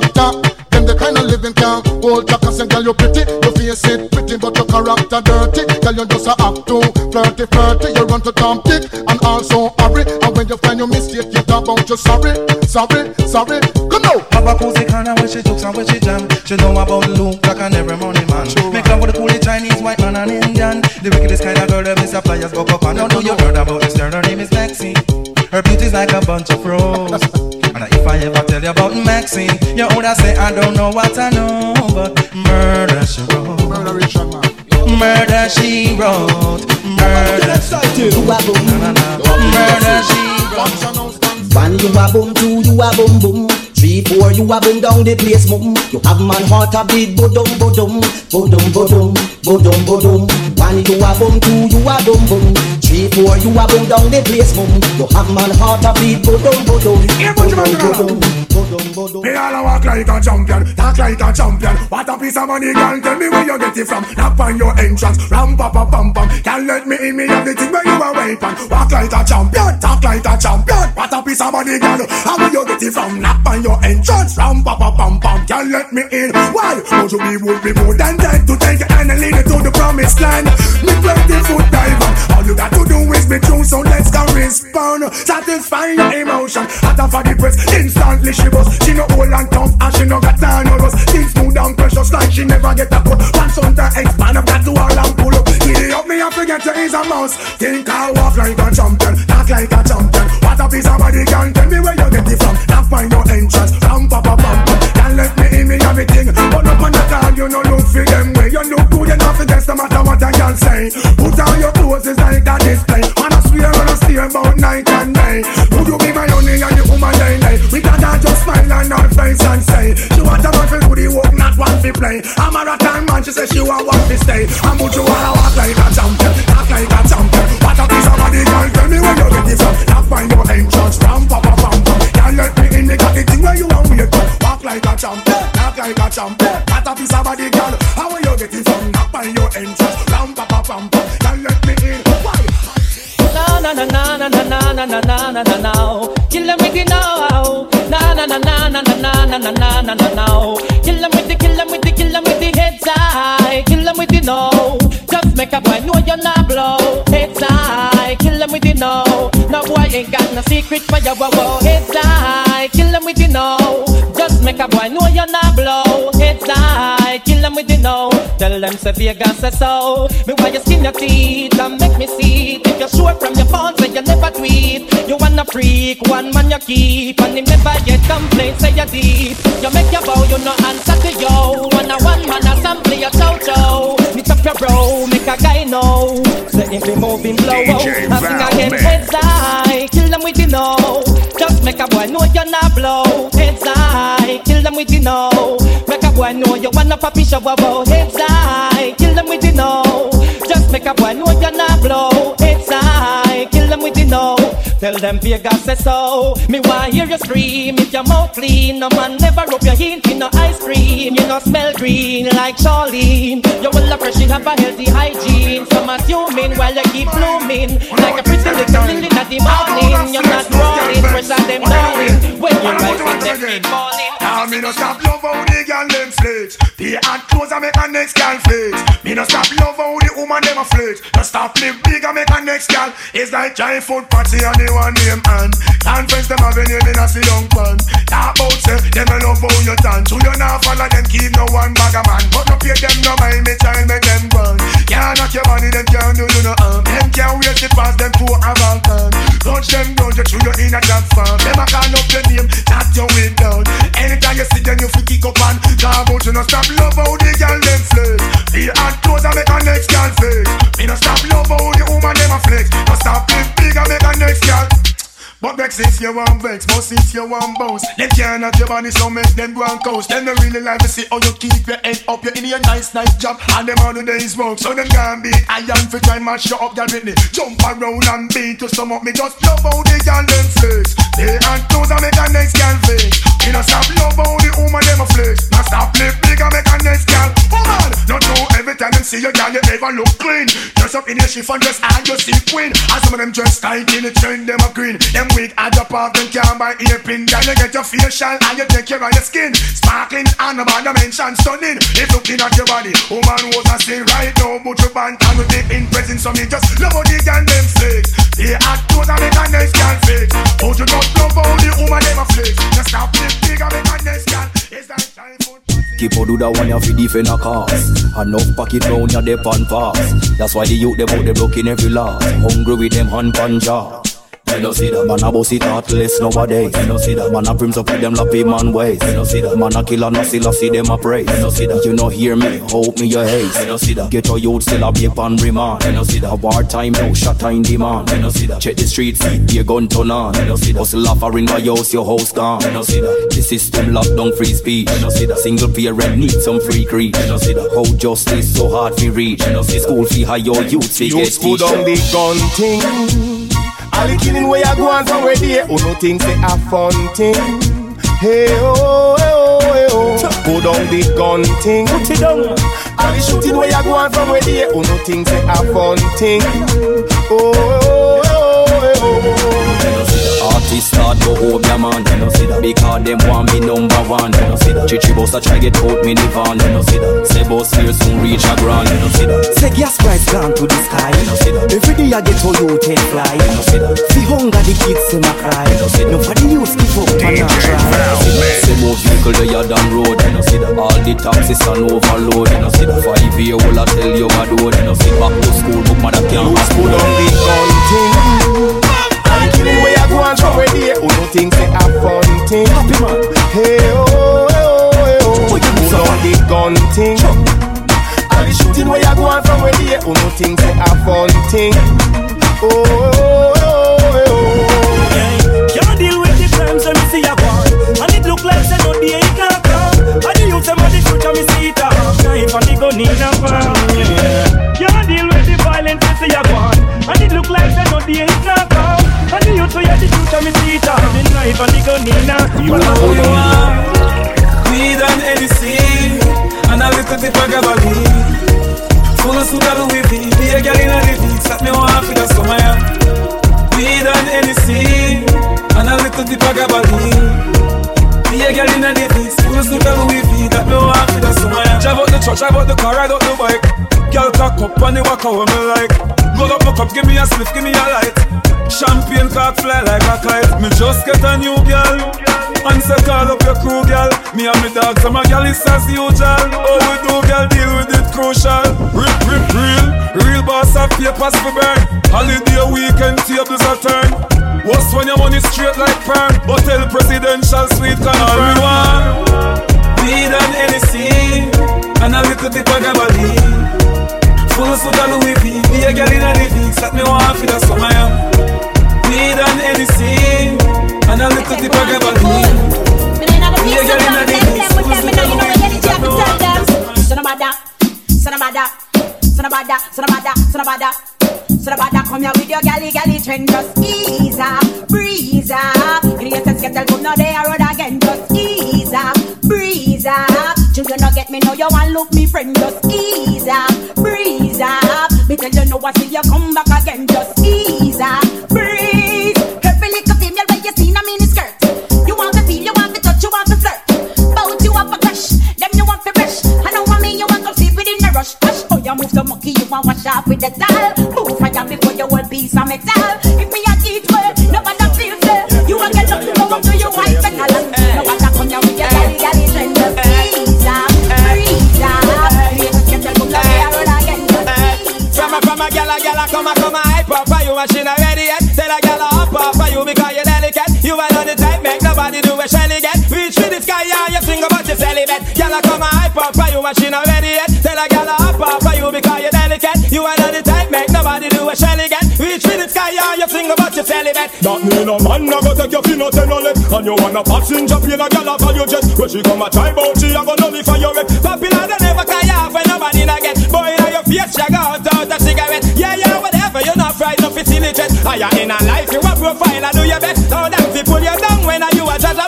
character. Them the kind of living can't hold back and girl, you pretty. Your face it pretty, but your character dirty. Girl, you just a act too flirty, flirty. You run to Tom Dick and also hurry. And when you find your mistake, you talk about you sorry, sorry, sorry. Come on. Papa Cozy kinda when she jokes and when she jam. She know about Luke, like an every money man. Make love with a coolie Chinese, white man, and Indian. The wickedest kind of girl that Mr. Flyers go up and don't know you heard about. You woulda say I don't know what I know, but murder she wrote. Murder she wrote. Murder she wrote. Murder she wrote. One you a boom, two you a boom boom. Three, four, you a boom down the place, mum. You have man heart a beat, bodum, bodum, bodum, bodum, bodum, bodum. One you a boom, two, you a boom boom. Three, four, you a boom down the place, mum. You have man heart a beat, bodum, bodum, bodum, bodum. Me all a walk like a champion, talk like a champion. What a piece of money, girl. Tell me where you get it from. Knock on your entrance, ram pa pa pam pam. Can't let me in, me have the thing where you a wait. Walk like a champion, talk like a champion. What a piece of money, girl. How where you get it from? Knock on your entrance, ram pa pa pam pam. Can't let me in. Why? Would you be would be more than dead to take hand and lead it to the promised land? Me twenty foot diver. All you got to do is be true, so let's go respond. Satisfy your emotion. At for the press, instantly she was. She no old and tough, and she no got time no rust. Things smooth and precious like she never get a cut. Pants on expand, I've got to all and pull up. Giddy up, me I forget to is a mouse. Think I walk like a champion, talk like a champion. What a piece of body can tell me where you get it from. Now find your entrance, ram pa pa pam pam. Can't let me in me everything. But up on the time, you no look for them way. You look good enough guess no matter what I can say. Put on your on her face and say She want a man for do the work, not one for play a rotten man, she say she want one to stay And would you wanna walk like a champion, talk like a champion What a piece of body, girl, tell me where you get it from Not find your entrance, ram, pa, pa, pam, pam Can't let me in, they got the thing where you want wait up Walk like a champion, talk like a champion What a piece of body, girl, how where you get it from Not find your entrance, ram, pa, pa, pam, pam Can't let me in, why? Na na na na na na na na na na na na Kill them with the now Na na na na na na na na na na na na Kill them with the kill them with the kill them with the heads high Kill them with the no Just make a boy know you're not blow Heads high Kill them with the no No boy ain't got no secret for your wow wow Heads high Kill them with the no Just make a boy know you're not blow Heads high Kill them with the no Tell them say Vegas so Me why you skin your teeth and make me see you're sure from your phone say you never tweet. You wanna freak, one man you keep. And him never get complaints say you deep. You make your bow, you no answer to yo. One a one man a sample your chow chow. Meet up your bro, make a guy know. Say if he moving blow DJ I sing again heads high. Kill them with the know. Just make a boy know you're not blow. Heads high, kill them with the know. Make a boy know you wanna pop show about Heads high, Tell them Vegas say so. Me want hear you scream. If your mouth clean No man never rub your hint in no ice cream. You no smell green like Charlene. You will you have a healthy hygiene. Some assuming while you keep blooming. Like a pretty little lily in the morning. You're not rolling, and them darling. When you rise in them keep falling. Now me no stop love how the girl them flex. The hot clothes I make a next girl flex. Me no stop love how the woman them a flex. No stop live big I make next girl. It's like giant food party and the one name and conference them having you in a see young man. Talk about say them a love how you dance. So you not follow them keep no one bag a man. But no pay them no mind me child make them run. Can't knock your money them can't do you no harm. Them can't wait to pass them to a Balkan. Touch them down you through you in a job farm. Them a call up your name, that your way down. Anytime you see them, you fi kick up and talk about you no stop love how the girl them flex. The hot clothes I make a next girl flex. Me no stop love how the woman them a flex. No stop live big I make a next girl. But vex if you want vex, but if you want bounce. Them can't have your body so make them go and coast. Them don't really like to see how you keep your head up. You in your nice nice job and them all the days smoke So them can't beat iron for try mash you up with me. Jump around and beat to some up. Me just love how the girl them flex They and clothes I make a next girl flex Me no stop love how the woman them a flex. No stop live big I make a next girl. Woman, not know every time them see you girl you never look clean. Dress up in your chiffon dress and you see queen. And some of them dress tight in the trend them a green. Them wig I drop off them can't buy earpin Girl you get your facial and you take care of your skin. Sparkling and about the mention stunning. If looking at your body Woman was a say right now But you band and you take in presence So me. Just love how the girl them flex. They hot clothes and make a nice girl flex. But you just them a and Keep on do that one you fi defend a cause Enough pocket round ya dep on pass That's why the youth them out they broke in every law Hungry with them hand pan jaw You know see that man a bossy thoughtless nowadays. You know see that man a brims up with them lappy man ways. You know see that man a killer no see see them a praise. You know see that you know hear me, hope me your haze. You know see that get your youth still a be upon remand. You know see that war time no shot time demand. You know see that check the street see your gun turn on. You know see that hustle offering by yours your house gone. You know see that the system locked down free speech. You know see that single parent need some free creed. You know see that how justice so hard to reach. You know see school fee high your youth see get Youth put teach. down the gun thing. All the killing where you go on from where they Oh no things they a fun thing. Hey oh, hey oh, hey oh. Put down the gun thing. Put it down. All the shooting where you go on from where they Oh no things they a fun thing. Oh, oh, oh, hey oh. Artist start go hope ya man You know see that Because them want me number one You know see that Chichi boss a try get out me the van You know see that Say boss here soon reach a grand You know see that Say gas price gone to the sky. You know see that Every day I get to you ten fly. You know see that See hunger the kids them a cry. You know see that Nobody use give up and not try. Say more vehicle they are down road You know see that All the taxes on overload You know see that Five year old I tell you my door You know see back to school but mother can't Youth put down the gun thing. All the killing where you go on from where they Oh no things they a fun thing. Happy man. Hey oh, hey oh, hey oh. Put down the gun thing. All the shooting where you go on from where they Oh no things they a fun thing. Oh, oh, oh, oh. Can't oh. deal with the crimes when me see a one And it look like say no day it not come And the youth them of the future me see it a Knife and the gun in a palm yeah. Can't deal with the violence me see a one And it look like say no day it not come The youth we of the me see it The knife and the gun in You know who you are. Weed and Hennessy And a little bit of Gabardine Full of sugar Louis V. Be a girl in a the Set me one for the summer. Weed and Hennessy And a little bit of Gabardine Be a girl in a the Full of sugar Louis V. That me one for the summer. Drive out the truck, drive out the car, ride out the bike Girl cock up and the walk out me like. Load up my cup, give me a spliff, give me a light Champagne cock fly like a kite. Me just get a new girl. And say call up your crew girl. Me and me dogs and my girl is as usual. Oh we do girl deal with it crucial. Rip rip real. Real boss of papers for burn. Holiday weekend tables a turn What's when your money straight like perm. Hotel presidential suite confirm All Weed and Hennessy And a little bit of Gabardine Full suit of Louis V Be a girl in a living Set me one for the summer. Weed and Hennessy And a little bit of Gabardine Be a girl in a living Full suit of Louis V Set me one for the summer Sonabada, Sonabada, Sonabada, Sonabada, Sonabada. Sonabada, come here with your galley, galley trend, just ease up, breeze up. Sense, get come now they road again, just ease up, breeze up. Children don't get me now, you want look me friend, just ease up, breeze up. Me tell you know I see you come back again, just ease up, sleep within a rush. Oh you move the monkey, you want wash off with the towel. Move fire before you will piece of metal. If me a teach well, nobody feels well. You want get up to go to your wife and tell her. Nobody come here with your galley, galley trend. Roll again. Just From a, from a gal, a gal, a come a, come a hype up you machine not ready yet Tell a gal a hop up for you because you're delicate You are on the type, make nobody do a shelly get Reach for the sky, yeah, you sing about your celibate Gal a come a hype up you machine not ready yet Tell a gal a hop up for you because you're delicate You are on the type, make nobody do a shelly get Reach for the sky, yeah, you sing about your celibate That mean a man no go take your fin out and it And you wanna passenger plane a gal off of your jet. When she come a try bout oh, she a go nullify your wreck Popular they never carry off when nobody not get. Boy in your face you go out out a cigarette. Yeah yeah whatever you're not frightened of it's illiterate I you in a life you a profile I do your best. Now them pull you down when I you a judge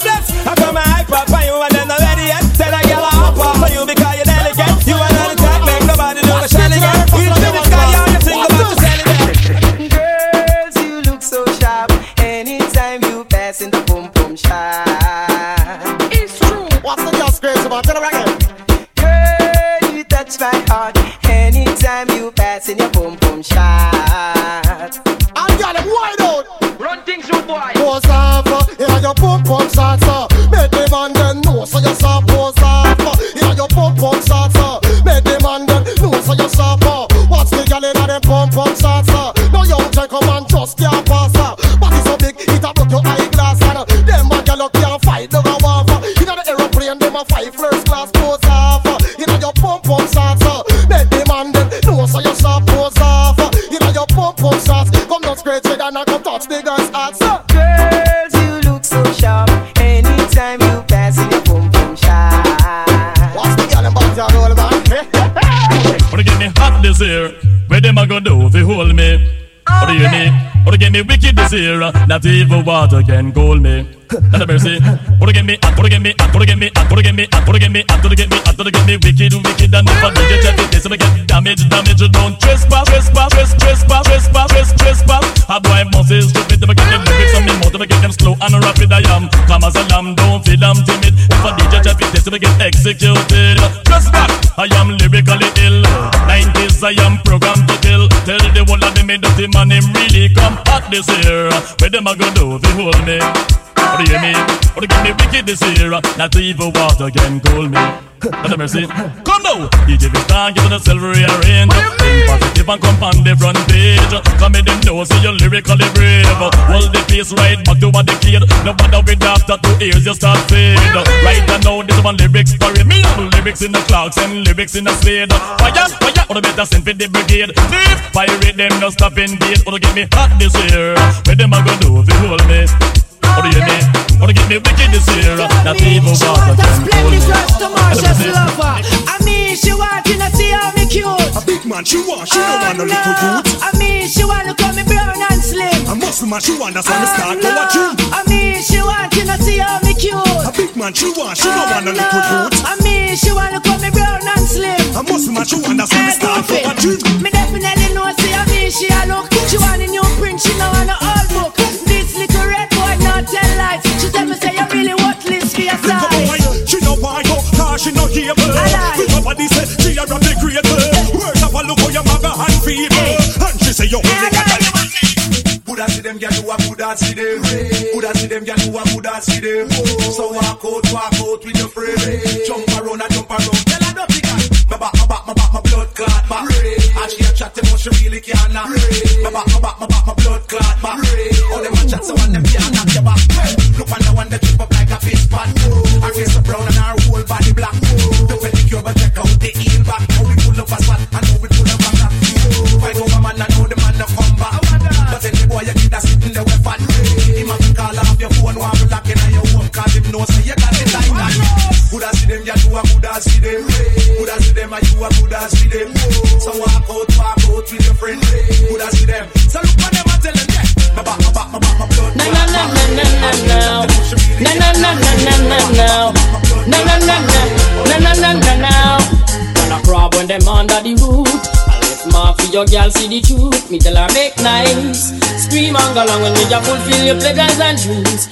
the wicked is here, not even water can cool me. Not a mercy. Wanna get me hot? Wanna get me hot? Wanna get me? Wanna get me? Wanna get me? Wanna get me? Wanna get me wicked, wicked, and never check it? This will get damage, damage. Don't trespass, trespass, trespass, trespass, trespass, trespass, trespass. How do I muscles stupid? Never get them lyrics on me more. Never get them slow and rapid. I am calm as a lamb. Don't feel I'm timid. If a DJ it, this will get executed. Back. I am lyrically ill. 90s, I am programmed to kill. Tell the whole of them, me dirty man, him really come hot this year. Where them a go do they hold me? What you? What do you give me wicked this year? Not even water can cool me. Not a mercy. Come now, DJ Vistan, give it a silvery range. Positive and come on the front page. Come in them know, so you're lyrically brave. Hold the pace right back to a decade. No matter with after two ears, you start fade. Right now, this one lyrics parade. Me have lyrics in the clocks and lyrics in the spade. Fire, fire, or the better send for the brigade. Thief, pirate them, no stopping in gate. Or get me hot this year. Where them a go do if you hold me? What do you mean? Wanna get me wicked this year? Not even water can cool me. Marsha's lover. I mean, she want to see how me cute. A big man she want, she don't want a ah, little youth. I mean, she want to call me brown and slim. A muscle man she want, that's why ah, me start go a gym. I mean, she want to see how me cute. A big man she want, she don't want a ah, little youth. I mean, she want to call me brown and slim. A muscle man she want, that's why me start go a gym. Me definitely know, see, I mean, she a look. She want a new print, she know want a old book. You really worthless for your size. she no want go, cause she no up the say she a rap the great. Words up a look how your mother and feeble. And she say you only got a Coulda see them gyal, you a coulda see them. Coulda see them gyal, you a coulda see them. So walk out, walk out with your friend. Jump around and jump around. Tell her nothing. My back, my back, my back, my blood clot back. And she a chat them, she really can't knock. My back, my back, my back, my blood clot back. All them a chat, so one them can't knock your back. The one that trip up like a fish pot. Her face so brown and her whole body black. The pedicure, but check out the heel back. How we pull up a spot and how we pull up a crack. Fight over man, I know the man no come back. But any boy you get a sitting there with fat. Him have call off your phone while you locking on your home. Cause him know say you got the time back. Coulda see them, you a coulda see them. Coulda see them, and you a coulda see them. So walk out, walk out with your friend. Coulda see them. So look for them When them under the root. I left mark your girl see the truth. Me tell her make nice. Scream and go along when me just fulfill your pleasures and dreams.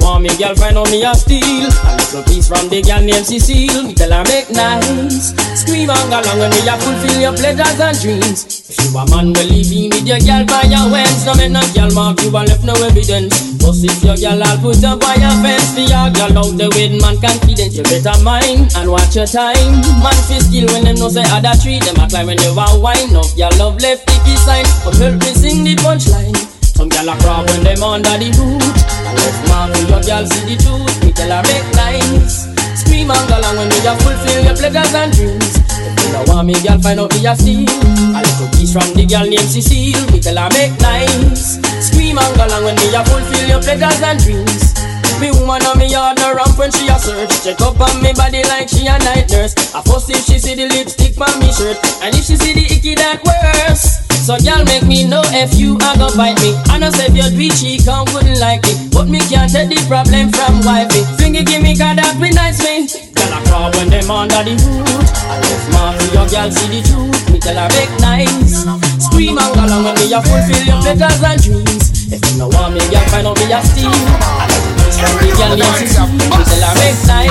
Want me girl find out me a steal. A little piece from the girl named Cecile. Me tell her make nice. Scream and go along when me just fulfill your pleasures and dreams. If you a man believe me with your girl by your hands. No make no girl mark you and left no evidence. But if your girl I'll put up by your fence. For your girl out the with man confidence. You better mind and watch your time. Man feel skill when them know say other treat them a climb when you want wine. No your love left icky sign. But help me sing the punchline. Some girl a crab when them under the root. And left man for your girl see the truth. Me tell her make nice. Scream and go along when me a fulfill your pleasures and dreams. If you don't want me, girl, find out me a steal. A little piece from the girl named Cecile. Me tell her make nice. Scream and go along when me a fulfill your pleasures and dreams. Me woman on me yard no ramp when she a search. Check up on me body like she a night nurse. I fuss if she see the lipstick on me shirt. And if she see the icky that worse. So y'all make me know if you a go bite me. I know say if you do she come wouldn't like it. But me can't take the problem from wifey. Finger give me cause that be nice me Girl a crawl when them under the hood. I left mark for your girl see the truth. Me tell her make nice. Scream and go along when me a fulfill your pleasures and dreams. If you no want me girl find out me a steal I named Cecile Me make nice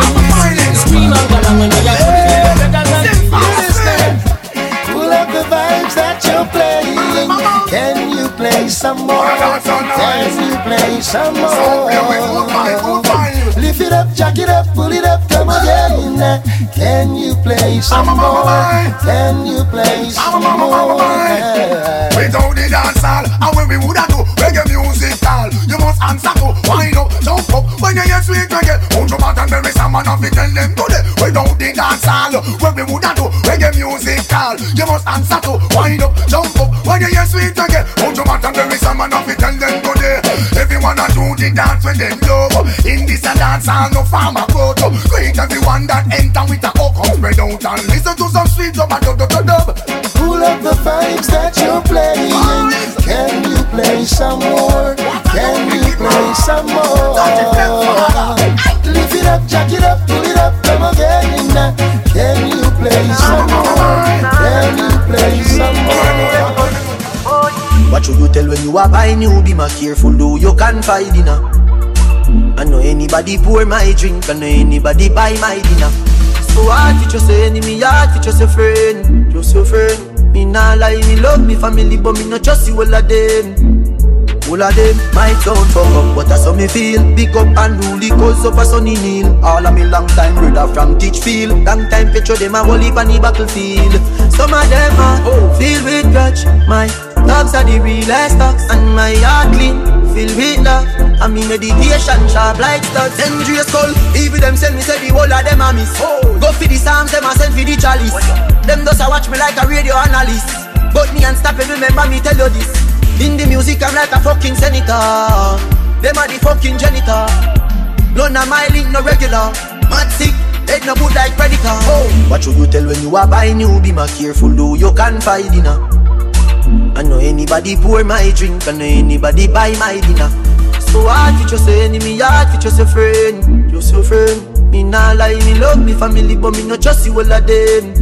Scream along when me a fulfill your pleasures and dreams Pull the vibes that you're playing. Can you play some more? Can you play some more? Lift it up, jack it up, pull it up, come again. Can you play some more? Can you play some more? Without the dance hall, and when we woulda do must answer to. Wind up, jump up, when you hear sweet reggae. Hold your back and bury someone off it, tell them today. We don't the dancehall, what we woulda do reggae music call. You must answer to. Wind up, jump up, when you hear sweet reggae. Hold your back and bury someone off it, tell them today. Everyone a do the dance when they love. In this a dancehall, no farmer go Great everyone that enter with a hook, spread out and listen to some sweet dub and dub dub dub. Pull up the vibes that you're playing. Can you play some more? Can you play some more? Lift it up, jack it up, pull it up, come again. Can you play some more? Can you play some more? What should you tell when you are buying new be my careful though you can find dinner I know anybody pour my drink I know anybody buy my dinner So hard just say enemy hard to just a friend Just a friend Me nah lie me love me family but me not trust you all of them all of them might sound fuck up, but that's how me feel. Big up and rule the cause up a sunny kneel. All of me long time brother from Teachfield. Long time picture them a heap on the battlefield. Some of them are oh. filled with grudge. My dogs are the realest dogs, and my heart clean, filled with love. And me meditation sharp like studs. Dangerous skull, even them send me say the whole of them a miss. Go for the psalms, them a send for the chalice. Them does a watch me like a radio analyst. But me and unstoppable, remember me tell you this. In the music, I'm like a fucking senator. Them are the fucking janitor. None of my link no regular. Mad sick, head no good like predator. Oh, what should you tell when you are buying you? Be more careful, though you can't find dinner. I know anybody pour my drink, I know anybody buy my dinner. So hard to just say enemy, hard to just a friend, just a friend. Me nah lie, me love me family, but me no trust you all of them.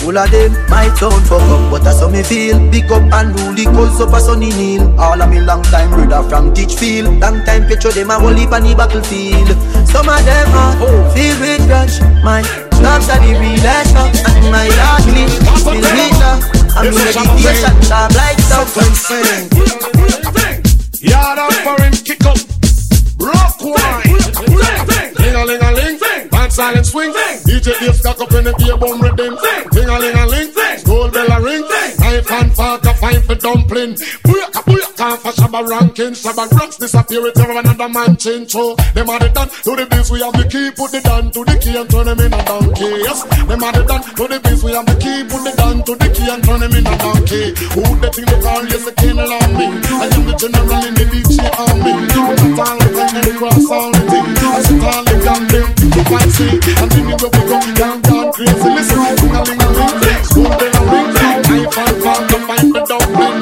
All of them my sound fuck up, but that's how me feel. Big up and rule the cause up a sunny kneel. All of me long time brother from Teachfield. Long time picture them a whole heap on the battlefield. Some of them are oh. filled with grudge. My loves are the love, and my heart filled with I'm in meditation, sharp like stuff. Yard up for him, kick up, rock wine, ling a ling a ling, band silent swing, DJ Dave stack up in the gear bone rhythm, ling a ling a ling, gold bell a ring, knife and fork a fine for dumpling, booyaka booyaka for shabba ranking, shabba rocks disappear with another man change, so them are the done to the biz, we have the key, put the down to the key and turn them in a donkey, yes, them are the done to the biz, we have the key, put the down to the key and turn them in a donkey, who the thing they call, yes, the king along me, I am the general in the DJ army, not all the time the cross all the thing, I sit all the damn them, to fancy, and then you go, we go, down, down, crazy, listen, ring a ling a ling, school bell a ring, knife and fork to find the dumpling,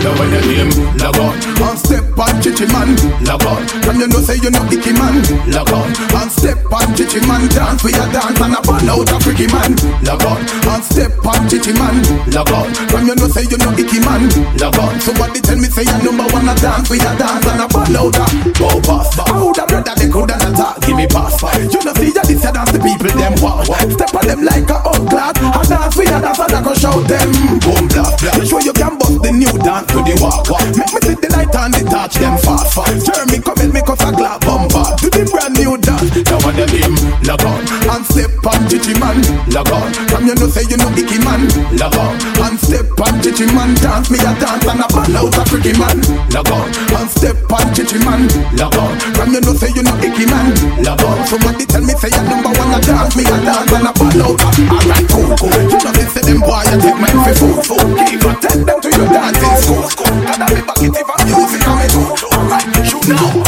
Now when you name log on. And step on chichi man. Log on. From you know say you know icky man. Log on. And step on chichi man. Dance we a dance and a ball out a freaky man. Log on. And step on chichi man. Log on. From you know say you know icky man. Log on. Somebody tell me say you number one a dance we a dance and a ball out a Go pass How the brother they coulda not talk Give me pass You know see ya this a dance the people them want. Step on them like a old clock A dance we a dance and I go shout them. Boom blah blah. Show you can bust the new dance to the walk walk Make me see the light and the touch them fast fast Jeremy come and make us a glad bumper. To the brand new dance. Now when the name? Log on And step on chichi man Log on From you know say you know icky man Log on And step on chichi man Dance me a dance and a ball out a freaky man Log on And step on chichi man Log on From you know say you know icky man Log on Somebody tell me say you number one a dance Me a dance and a ball out Alright cool cool. You know this say them boy you take mine for food food Keep on take them to your dancing school school Gotta be back it if I'm music on me too Alright shoot now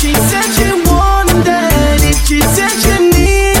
She said she wanted it, she said she need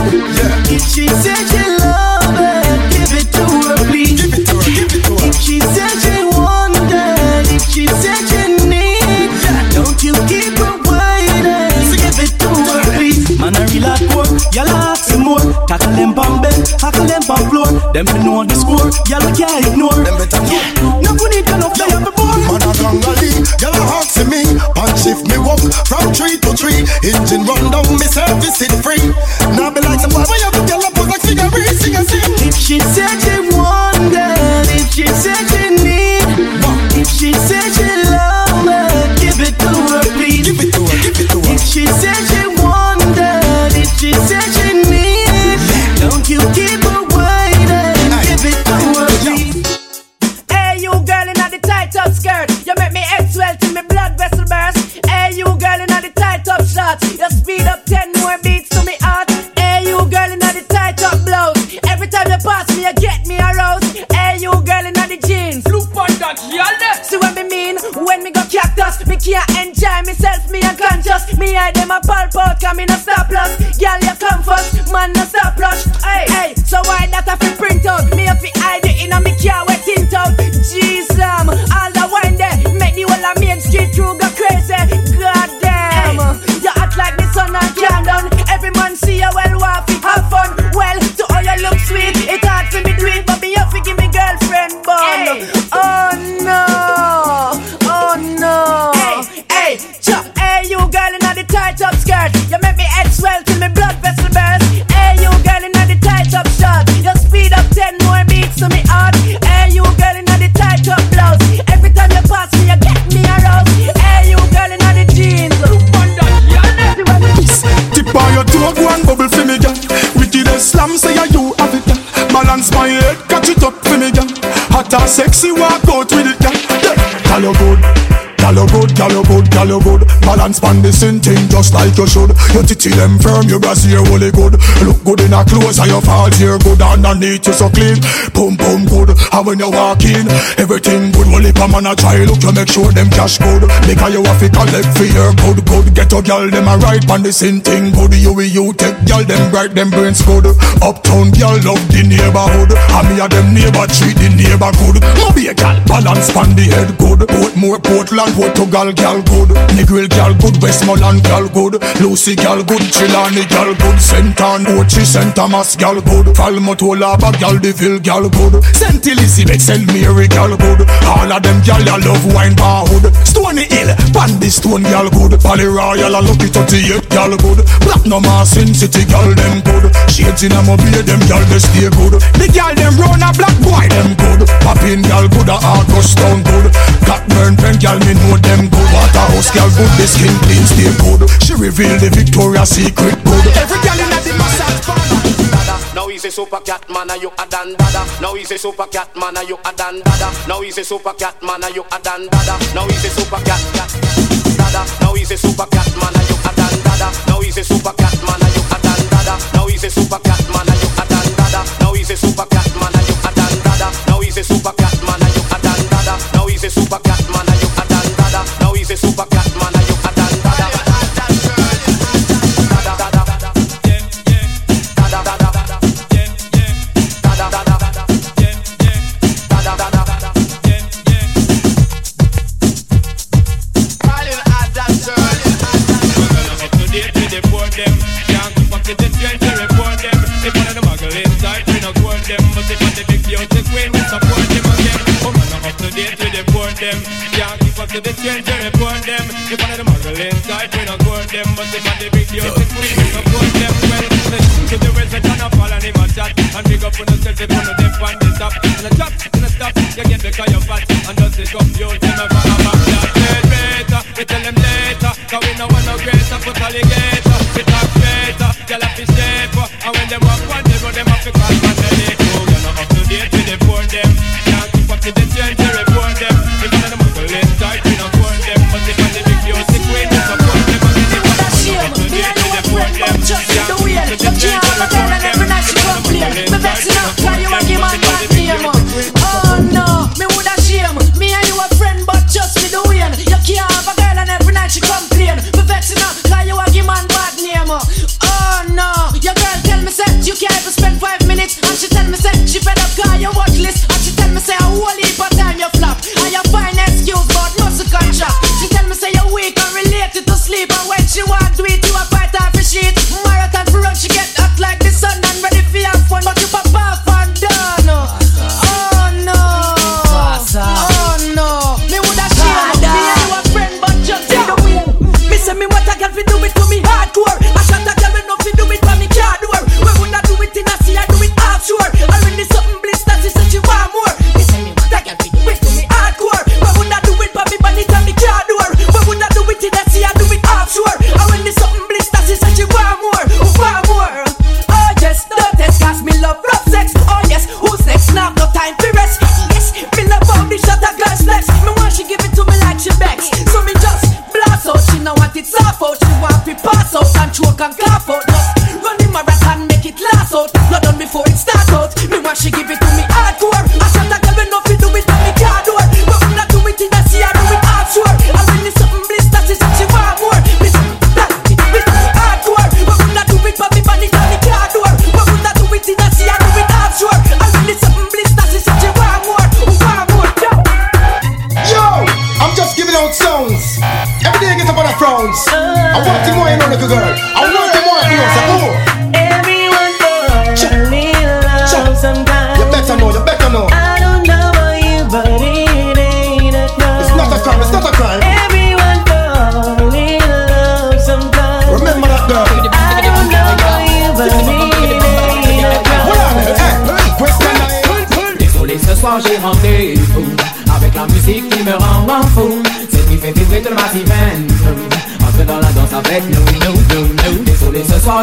If she said she love it, give it to her please If she said she wanted it, she said she need Don't you keep her waiting, give it to her please. Man a real hardcore, y'all ask him more. Tackle them on bed, tackle them on floor. Them fi know the score, y'all can't ignore. Them better know. No good need to know play up the board Man a gangali, y'all a ask me. Punch shift me walk from tree to tree. Engine run down, me service it free. Now be like some boy, why you do y'all a pose like cigarette, sing and sing If she said she wanted, if she said she burst. Hey, you girl in the tight top shots. You speed up 10 more beats to me heart. Hey, you girl in the tight top blows. Every time you pass me, you get me aroused. Hey, you girl in the jeans. Look on that, yalla. See what me mean? When me go cactus, me can't enjoy myself, me unconscious. Me I them a pulp out, come in a stop loss. Girl, you come first, man, no stop rush. Hey, hey, so why that a fi print out? Me a fi hide it in a me car, wet tint out. Jeez, um, all the wine there, make the whole of Main Street through go See you well, want fi have fun. Well, to all you look sweet, it hard for me do it, but me have to give me girlfriend bun. Oh no, oh no. Hey, hey, chop, hey, you girl in the tight up skirt. You make me head swell till me blood vessel burst. Hey, you girl in the tight up shirt. You speed up ten more beats to me heart. Hey, you girl in the tight up blouse. Every time you pass me, you your toe, go and bubble for me, girl. Wicked slam, say yeah, you have it, girl. Balance my head, catch it up for me, girl. Hot and sexy, walk out with it, girl. Yeah. Girl, you good. Girl, you good, girl, you good, girl, you good. Balance pan the same thing just like you should. Your titty them firm, your brassiere really good. Look good in a clothes, and your fall here good. Underneath you so clean, boom boom good. And when you walk in, everything good. If a man a try, look you make sure them cash good. Make Because you have to collect for your good, good. Get a them a right pan the same thing good. You with you take girl, them bright, them brains good. Uptown girl love the neighborhood. And me a them neighbor treat the neighbor good. A girl balance pan the head good. Portmore, Portland, Portugal girl good. Negril girl good. Westmoreland girl good. Lucy girl good. Chilani girl good. St. Ann, Ochi, St. Thomas girl good. Falmotolaba girl, Deville girl good. St. Elizabeth, St. Mary girl good. All of them girl, I love wine bar hood. Stony Hill, Bandy Stone girl good. Pally Royal, I lucky 38 girl good. Platinum Sin City girl them good. Shades in a mobile, them girl they stay good. The girl them run a black boy them good. Poppin girl good, a August town good. Got burn pen girl me know them good. Waterhouse girl good, the skin clean stay good. She reveal the Victoria's Secret good. Every girl in the massage parlor. Now he's a super cat man, and you a Don Dada. Now he's a super cat man, and you a Don Dada. Now he's a super cat man, and you a Don Dada. Now he's a super cat cat dada. Now he's a super cat man, and you a Don Dada. Now he's a super cat man, and you a Don Dada. Now he's a super cat man, and you a Don Dada. Now he's a super cat man, and you a Don Dada. Now he's a super cat man, and you a Don Dada. Now he's a super cat them. Can't keep up the trend report them. If one of the muggle inside, we no court them. But if one the big beauty queen, we support them again. Woman, I'm up to date with the board them. Can't keep up to the trend to report them. If one of the muggle inside, we no court them. But if one the beauty queen, we support them. Well, listen to the words that turn up all and him a chat. And big up on yourself if one of them find the top. And the top, and the stop, you get because you're fat. And just it up, you'll see me for a back that. Better, we tell them later. Cause we no want no greater put alligator We she want to eat fuck and clap out. Just run the marathon, make it last out. Not done before it starts out. Me want she give it to me hardcore. I shot a girl enough to do it on me car door. But when I do it in the sea, I do it offshore. I really it's something bliss, that's it, she want more. Me something that, me something hardcore. But when I do it but me body, on me car door. But when I do it in the sea, I do it offshore. I really it's something bliss, that's it, she want more, want more. Yo, yo, I'm just giving out sounds. Every day I get up on the frowns. I want to more in on the girl.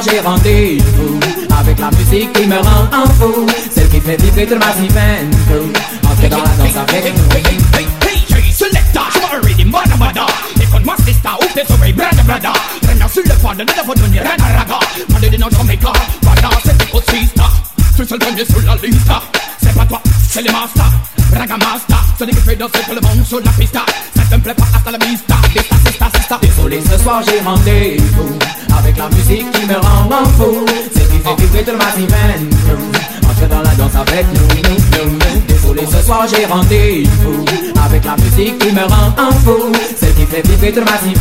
J'ai rendez-vous Avec la musique qui me rend en fou Celle qui fait vibrer tout le massif Entre dans la danse avec nous. Hey, hey, selecta, je m'en ready, mada mada Écoute-moi, sista, ouvre tes oreilles, brada brada Traînant sur le pas de ne devoir donner raga raga Parler de notre Jamaica, voilà, c'est tes sista Tu seul premier sur la liste. C'est pas toi, c'est les masters Raga master, celui qui fait danser tout le monde sur la pista. Ça te plaît pas, hasta la vista. Sista, sista, sista Désolé, ce soir j'ai rendez-vous Avec la musique qui me rend en fou. Celle qui fait vibrer tout le massif Entre dans la danse avec nous. Désolé, ce soir j'ai rendez-vous Avec la musique qui me rend en fou. Celle qui fait vibrer tout le massif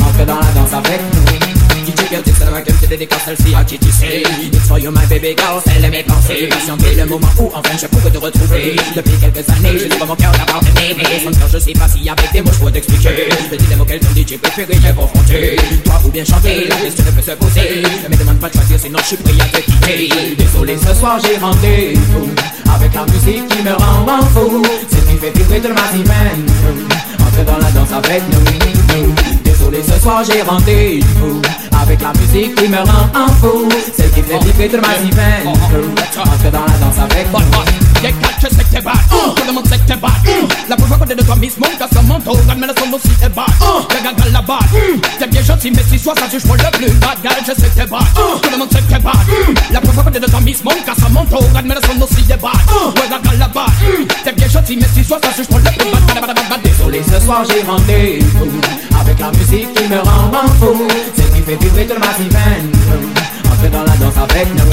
Entre dans la danse avec nous DJ girl, c'est la gueule, je dédicace celle-ci à qui tu sais. It's for you my baby girl, c'est mes pensées. Patienter le moment où enfin je pourrais te retrouver. Depuis quelques années, je pas mon cœur d'avoir aimé Son cœur, je sais pas si avec des mots je pourrais t'expliquer. Je dis des mots quel ton DJ préféré j'ai confronté Toi ou bien chanter, la question ne peut se poser. Ne me demande pas de choisir, sinon je suis prêt à te quitter. Désolé, ce soir j'ai rendez-vous Avec la musique qui me rend en fou. C'est qui fait vibrer tout le massif Entre dans la danse avec nous, Désolé, ce soir j'ai rendez-vous Avec la musique qui me rend en fou Celle qui fait vibrer tout le massif Entre dans la danse avec nous jeg kanskje 60 bær. Skulle man 60 bær. La bourgeois côté de toi, Miss Monka, ça m'entoure, mais la somme aussi est bas. Je gagne la barre. T'es bien gentil, mais si soit ça, je prends le plus bas. Garage, je sais que t'es bas. Tout le monde sait que t'es bas. La bourgeois côté de toi, Miss Monka, ça m'entoure, mais la somme aussi est bas. Je gagne la barre. T'es bien gentil, mais si soit ça, je prends le plus bas. Désolé, ce soir j'ai rendez-vous avec la musique qui me rend fou. C'est qui fait vibrer tout le massif. Entrez dans la danse avec nous.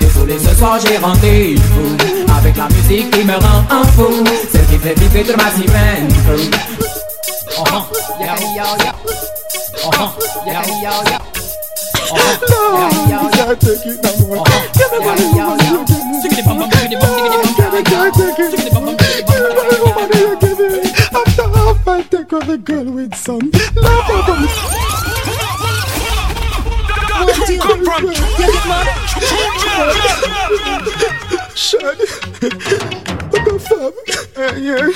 Désolé, ce soir j'ai rendez-vous avec la musique qui me rend un fou. Celle qui fait vibrer toute ma sirène. Oh, oh, oh. yeah, yeah, yeah. Oh, oh, yeah, yeah, yeah. the girl with some love. About Where do you come from? Fuck? Uh, yeah.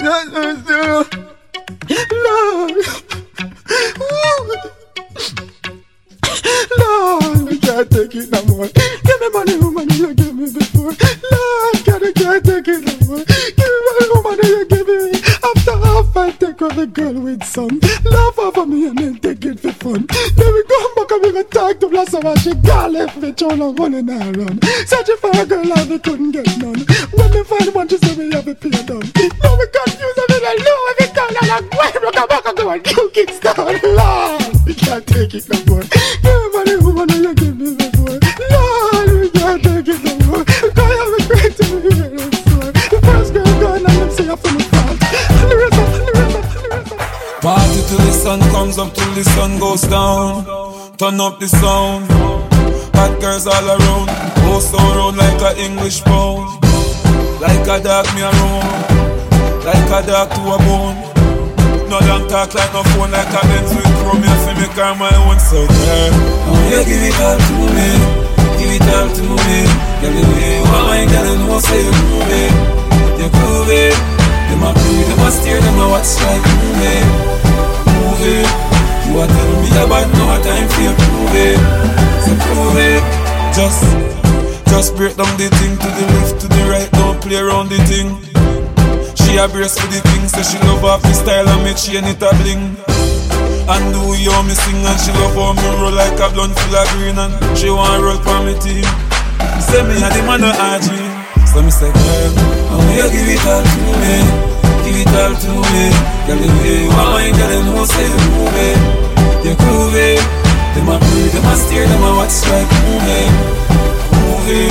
No, no, no. Lord. I can't take it no more. Give me money, woman, you give me before. Lord, God, I can't take it no more. Give me money, woman, you take off girl with some love over me and then take it for fun. Then we come back and we go talk to Blossom and she got left me run and I run. Searching for a girl and we couldn't get none. When we find one, she said we have a pay down. Now we confused and we don't know if it's down and I'm come back and go and you kick down. Lord, we can't take it no more. Give sun comes up, till the sun goes down. Turn up the sound. Hot girls all around. Go so like a English pound. Like a dog me around. Like a dog to a bone. No long talk like no phone, like a Benz with chrome. You see me car my own so girl. Oh, you give it all to me. Give it all to me. Girl, the way you want my girl, you know say you prove it. You prove it. Them a prove, them a steer, them a watch like movie. Move it. You a tell me about no time for you prove it. So prove it. Just, just break down the thing to the left, to the right. Don't play around the thing. She a brace for the thing, say she love off the style and make chain it a bling. And do you me sing and she love how me roll like a blunt full of green and she want roll for me team. Say me a the man of RG, so me say girl, how you give it all to me, give it all to me. Girl the way you want mine, girl you know say you move it, you groove it. Them a breathe, them a steer, them a watch like movie, movie.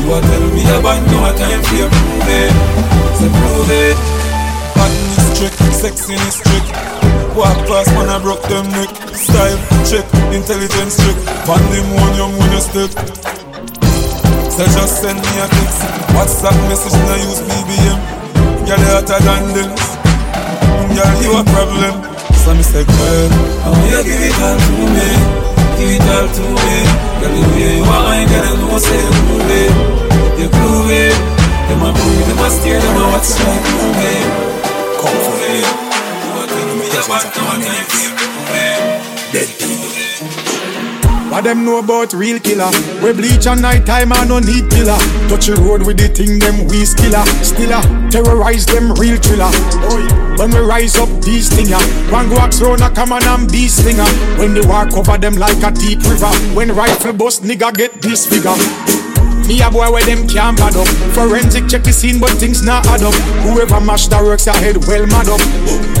You a tell me about no time for you prove it, so prove it. Hotness trick, sexiness trick. Walk past man, I broke them neck. Style check, intelligence check. Pandemonium when you step. So just send me a text. WhatsApp message, now use BBM. Girl, you hotter than them. Girl, you a problem. So me say, girl, I want you give it all to me. Give it all to me. Girl, the way you are, I gotta know, say you groovy. You groovy. Them a groovy, them a stare, them a watch like groovy. Come for me. Limitations of my Dead people. What them know about real killer? We bleach at night time and no need pillar. Touch the road with the thing them we skiller. Stiller, uh, terrorize them real thriller. When we rise up these stinger, uh, one go axe round a come on and be slinger. Uh, when they walk over them like a deep river. When rifle bust nigga get this figure. Me a boy where them can't bad up. Forensic check the scene, but things not add up. Whoever mash that works ahead well mad up.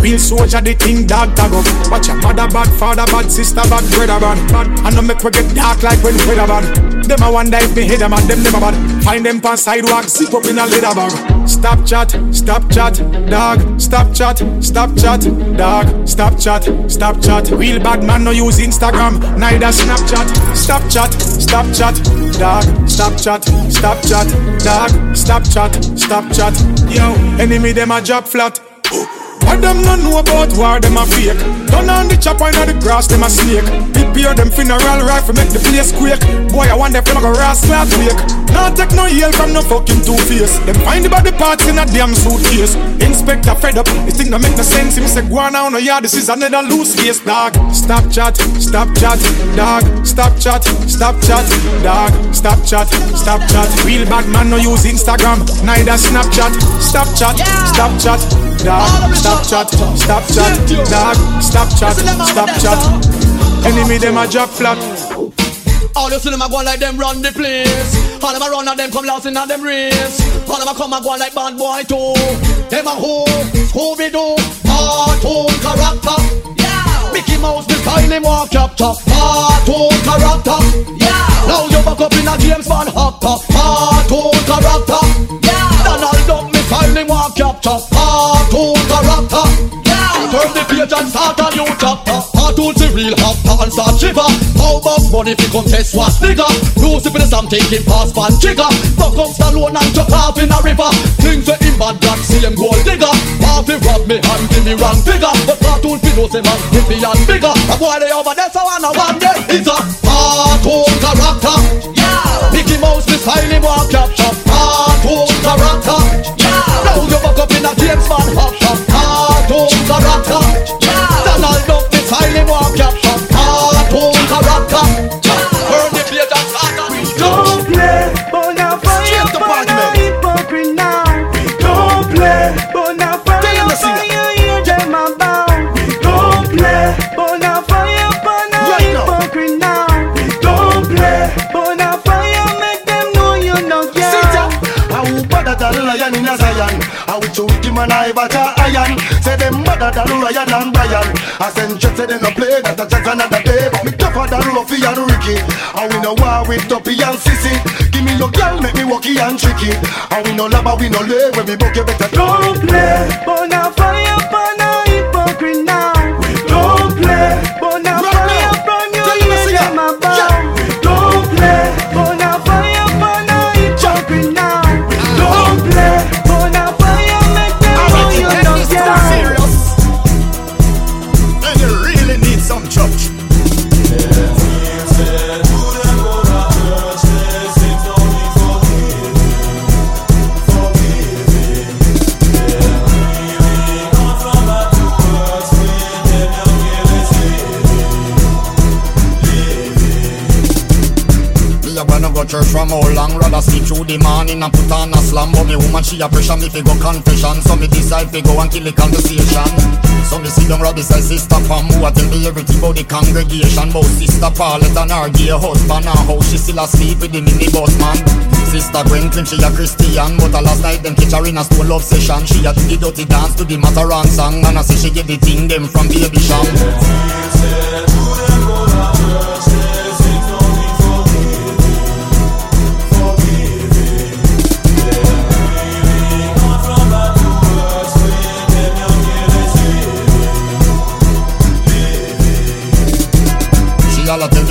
Bill soldier the thing dog tag up. Watch your mother bad, father bad, sister bad, brother bad. bad. I know make we get dark like when weather bad. Them a wonder if me head them and them never bad. Find them pan sidewalk, zip up in a leather bag. Stop chat, stop chat, dog. Stop chat, stop chat, dog. Stop chat, stop chat. Real bad man no use Instagram, neither Snapchat. Stop chat, stop chat, dog. Stop chat, stop chat, dog. Stop chat, stop chat. Yo, enemy them a drop flat. What them no know about war, them a fake. Turn on the chopper inna the grass, them a snake. Prepare them funeral rifle, make the place quake. Boy, I want them to go rascal at wake. Take no yell from no fucking two face. Them find the body parts in a damn suitcase. Inspector fed up, this thing don't make no sense. Him say, go on now, no yeah, this is another loose case, dog. Stop chat, stop chat, dog. Stop chat, stop chat, dog. Stop chat, stop chat. Real bad man no use Instagram, neither Snapchat. Stop chat, stop chat, dog. Stop chat, stop chat, dog. Stop chat, stop chat. Enemy them a drop flat. All you see them a go like them run the place. All them a run and them come last in a them race. All them a come and go like bad boy too. Them a who, Scooby Doo, cartoon character. Yeah. Mickey Mouse, the style him walk up top. Cartoon character. Yeah. Now you back up in a James Bond hot top. Cartoon character. Yeah. Donald Duck, me style him walk up top. Cartoon character. Yeah. Turn the page and start a new chapter. Cartoon the real hopper and start shiver. How about money if you contest what's nigga? Lucy with the Sam taking pass pan jigger. Fuck up Stallone and chuck off in a river. Things that him bad see him gold digger. Party rob me and give me wrong figure. But cartoon fi know say man hippie and bigger. A boy they over there so I know one day it's a cartoon character. Yeah. Mickey Mouse the style him walk capture. Cartoon character. Yeah. Now you back up in a James Bond hop shop. Character. A Don't play, hypocrite now. Bonafire, hear them about. Don't play, hypocrite now. Bonafire, make them know you a and I but a iron. Say them better than Ryan and Brian. I send checks say they no play that just another day. But me tougher than Ruffy and Ricky. And we no war with Tuppy and Sissy. Give me your girl make me walkie and tricky. And we no lava we no lay. When we book you better Don't play, bonafire, bonafire, church from how long Rather sleep through the morning and put on a slam But me woman she a pressure me fi go confession. So me decide fi go and kill the conversation. So me sit down right beside sister Pam Who a tell me everything about the congregation. About sister Paulette and her gay husband And how she still asleep with the minibus man. Sister Gwentlin she a Christian. But a last night them catch her in a stone love session She a do the dirty dance to the Mataran song. And I say she get the thing them from Babycham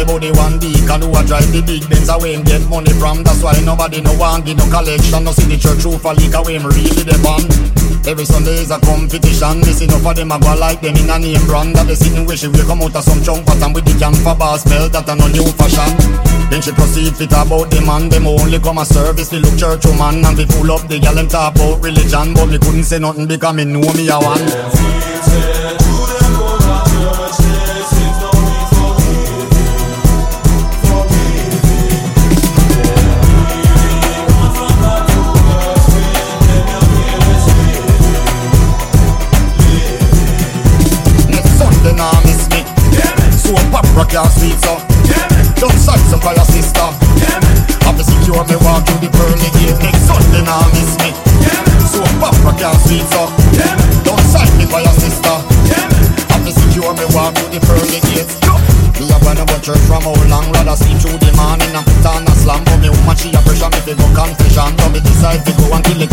about the one beacon who a drive the big Benz away and get money from. That's why nobody no one give no collection. No see the church roof a leak away and really the band. Every Sunday is a competition. This enough of them a go like them in a name brand. That they see where she will come out of some chunk pattern with the camphor bar smell that a no new fashion. Then she proceed fit about the man. Them only come a service to look church woman and they full up the gal them talk about religion, but me couldn't say nothing because me know me a one. pizza. Yeah, Don't side me for your sister. Yeah, I'm the secure me walk through the pearly gates. Me a born a butcher from how long rather see through the man in a put on a slam But me woman she a pressure me fi go confession So me decide to go and kill the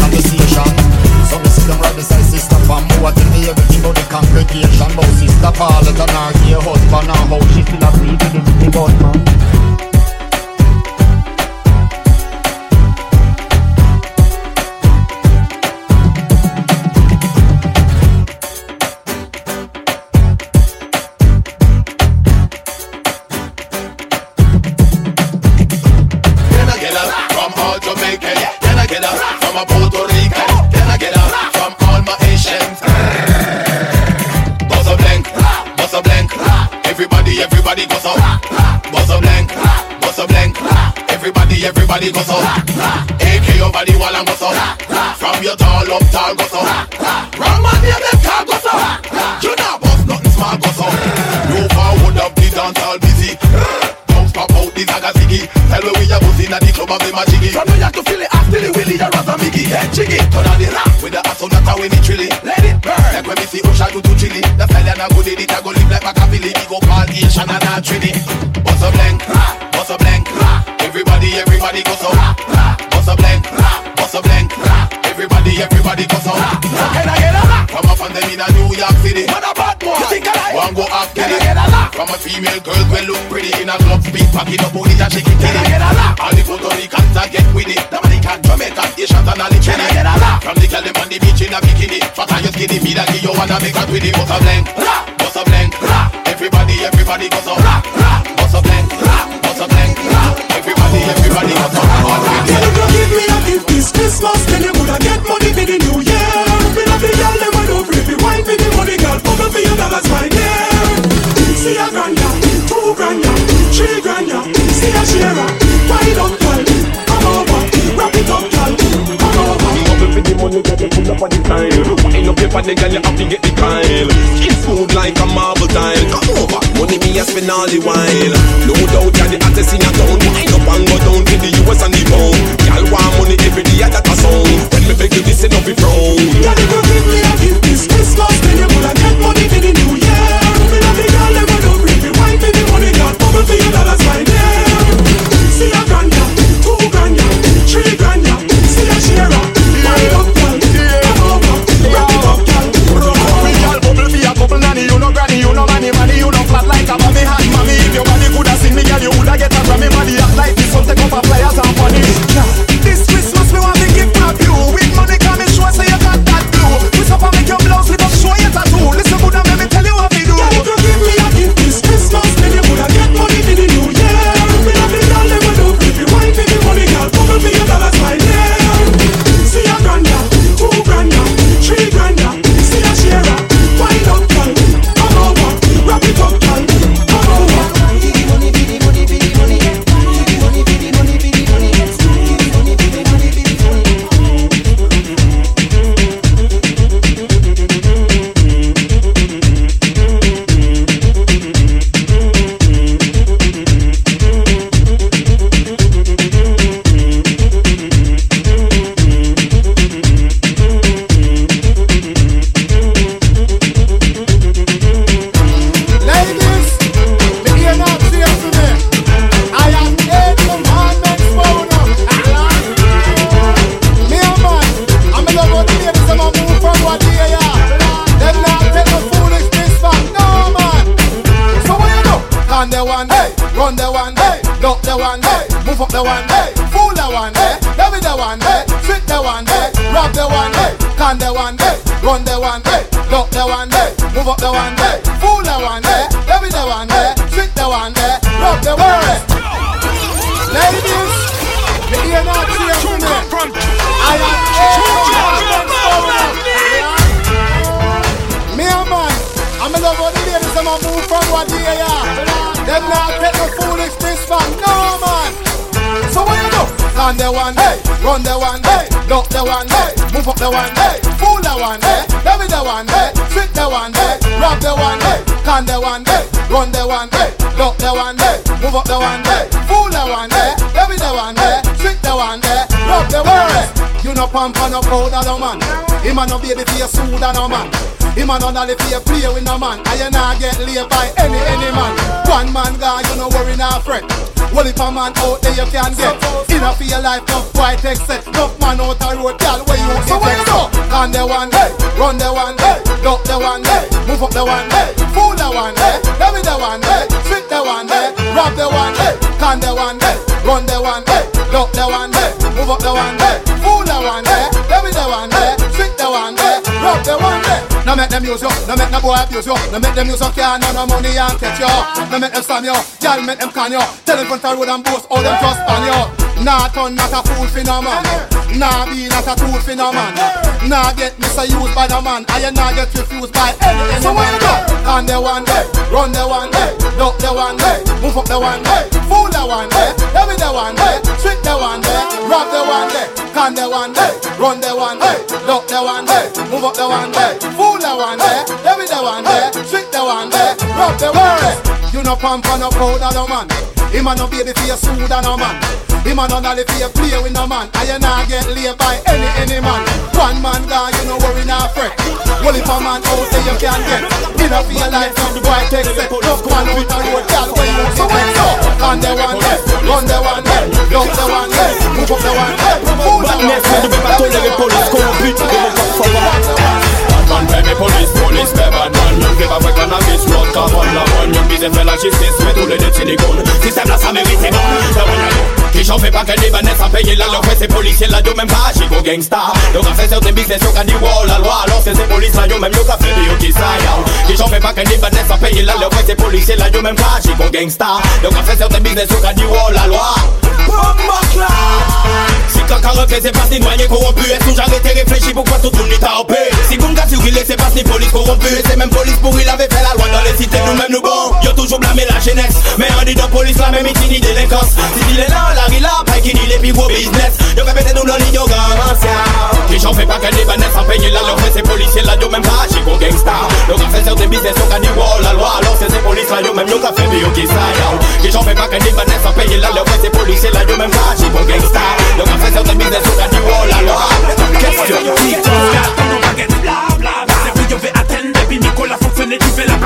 the one, hey, run the one, hey, duck the one, hey, move up the one, hey, fool the one, hey, devil the one, hey, trick the one, hey, rob the one, hey, con the one, hey, run the one, hey, duck the one, hey, move up the one, hey, fool the one, hey, You no pump and no powder no man. Him a no baby your soda no man. Him a no dolly your play with no man. And you not get laid by any any man. One man guy, you no worry now friend. Well if a man out there you can get Enough for your life, no quite accept Enough man out the road, girl, where you So what you do? On the one, hey, run the one, hey Duck the one, hey, move up the one, hey Fool the one, hey, devil the one, hey Trick the one, hey, rob the one, hey Con the one, hey, run the one, hey Duck the one, hey, move up the one, hey Fool the one, hey, devil the one, hey Trick the one, hey, rob the one, hey no make them use you, no make no boy abuse you No make them use you, can't no no money and catch you No make them stand you, y'all make them can you Tell them front of road and boast, all them just span you Nah turn not a fool for no man Nah be not a no man Nah get misused by the man And you nah get refused by any So when you go, on the one day Run the one day, duck the one day Move up the one day, fool the one day Devil the one day, trick the one day Rob the one day, con the one day Run the one day, duck the one day Move up the one day, fool the one day Devil the one day, trick the one day Rob the one day You no and no powder no man. Him a no baby for your soda no man him a no dolly for your play with no man. And you not get laid by any, any man. One man guy, you no worry, not fret. Well if a man out there you can't get. Dinner for your life, some boy take set. Tough man out the road, girl, where you So what's up? On the one day, run the one day Dump the one day, move up the one day Move the one day, ne pas tolérer police corrompue de mon corps Man, baby, police, police, baby, man. Yon ki pa fwe cannabis, road, carbon, la one Yon bize fè la justice, met tous les de silicone Système là, ça mérite, c'est bon, c'est bon Qui j'en fais pas qu'un libanais sans payer la leur fait ces policiers là, yo même pas, j'y go gangsta Donc on fait certains business, yo qu'a dit wow, la loi Alors c'est ces polices là, yo même yo qu'a fait, yo qui ça, yo. Qui j'en fais pas qu'un libanais sans payer la leur fait ces policiers là, yo même pas, j'y go gangsta Donc on fait certains business, yo qu'a dit wow, la loi. Bob Si caca refait c'est pas ni noyé corrompu. Est-ce que j'arrête et réfléchi pourquoi tout le monde est tapé Si bon gars sur qu'il c'est pas ni police corrompue. Et c'est même police pour il avait fait la loi dans les cités nous-mêmes nous bon Yo toujours blâmé la jeunesse. Mais on dit dans police la même ici ni délinquance Si il est là, la rila, pas dit les plus gros business Yo fait péter nous dans l'ignorance Qui j'en fais pas libanais sans payer la leur fait ces policiers là yo même pas chico gangsta on fait certains business on a dit wow la loi Alors c'est ces polices là yo même yo qu'a fait bio qui ça yo Qui pas qu'un libanais sans payer la leur fait ces policiers là yo même pas chico gangsta Donc on fait certains business on a dit wow la loi Question. C'est yo vais atteindre, depuis Nicolas fonctionner, tu fais la. Nous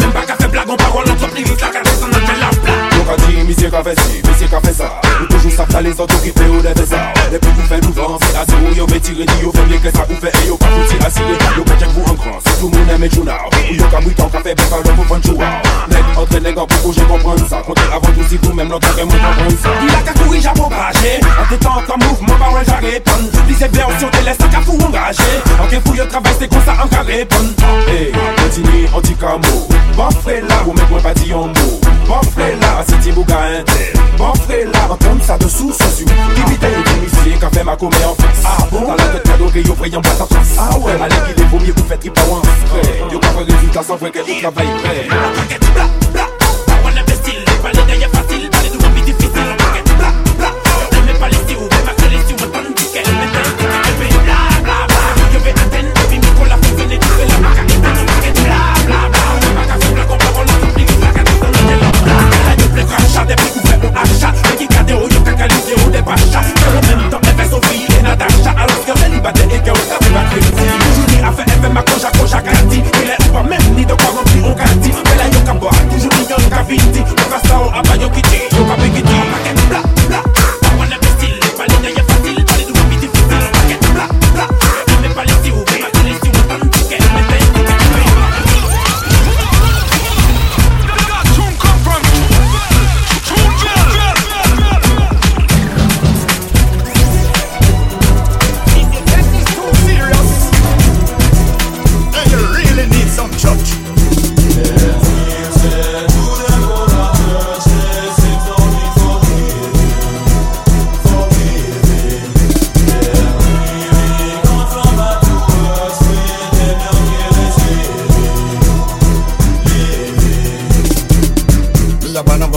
même pas qu'à faire blague, on parole la on a fait la blague. Donc a dit, monsieur qu'a fait ci, monsieur qu'a fait ça. Ou toujours ça, t'as les autres occupés ou les ça Depuis vous faites nous vent, c'est assuré, yo met tiré, dit yo fait bien que ça vous fait Et yo pas tout tir assuré, yo pas check vous en grand Si tout le monde aime journal, ou yo ka mouton, ka fait bec, alors vous faites jouer Nèg, entre nèg, en pour que je comprenne ça. Comptez avant tout si vous-même, l'autre que moi comprendre ça. Il a qu'à courir, j'ai propagé En tout temps, comme mouvement, par un j'arrête. Répondre Disais bien, sur des laisses, qu'à fou engagé En qu'un fouille, travail, c'est comme ça, en qu'à répondre Hey, continue, anti-camo Bon frère là, vous mettez moi pas dit un mot. Bon frère là, si tu bouga un tel Bon frère là, en comme ça dessous, c'est sûr Qui vite est domicile, qu'a fait ma commet en face. Ah bon, dans la tête cadeau, que yo voyant boîte en face Ah ouais, allez, il est vaut mieux vous faites trip en frère Yo pas fait résultat sans vrai que vous travaillez. Prêt On des prix achat Mais qui gardent au des Dans le même temps, elle fait Sophie et Alors que elle y bat et que on savait pas crédit Toujours dit à faire, ma coja, coja Il est pas même ni de quoi remplir au gardie Mais la toujours dit yoka vindi Yoka sao, abba yoki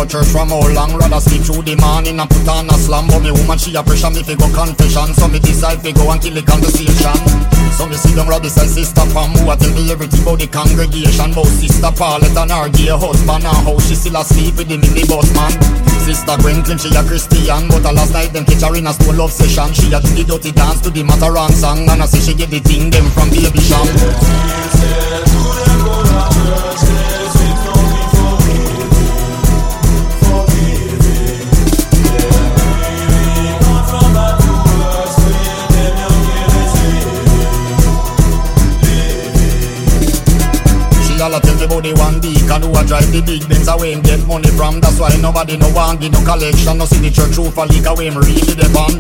church from how long Rather sleep through the morning and put on a slam. But me woman she a pressure me fi go confession. So me decide fi go and kill the conversation. So me sit down right beside sister Pam Who a tell me everything about the congregation. About sister Paulette and her gay husband And how she still asleep with the minibus man. Sister Gwentlin she a Christian But a last night them catch her in a school love session She a do the dirty dance to the Mataran song And I say she get the thing them from Babycham She all a tell me about the one deacon who a drive the big Benz away him get money from. That's why nobody no want give no collection. No church roof a leak away him really the band.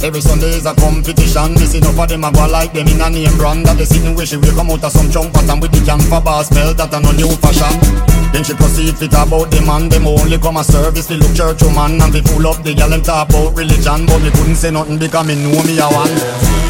Every Sunday is a competition. This enough of them a go like them in a name brand. That they sitting where she will come out of some chunk pattern with the can for bar smell that a no new fashion. Then she proceed fit about the man. Them only come a service to look church woman and be full up the gal them talk about religion. But me couldn't say nothing because me know me a one.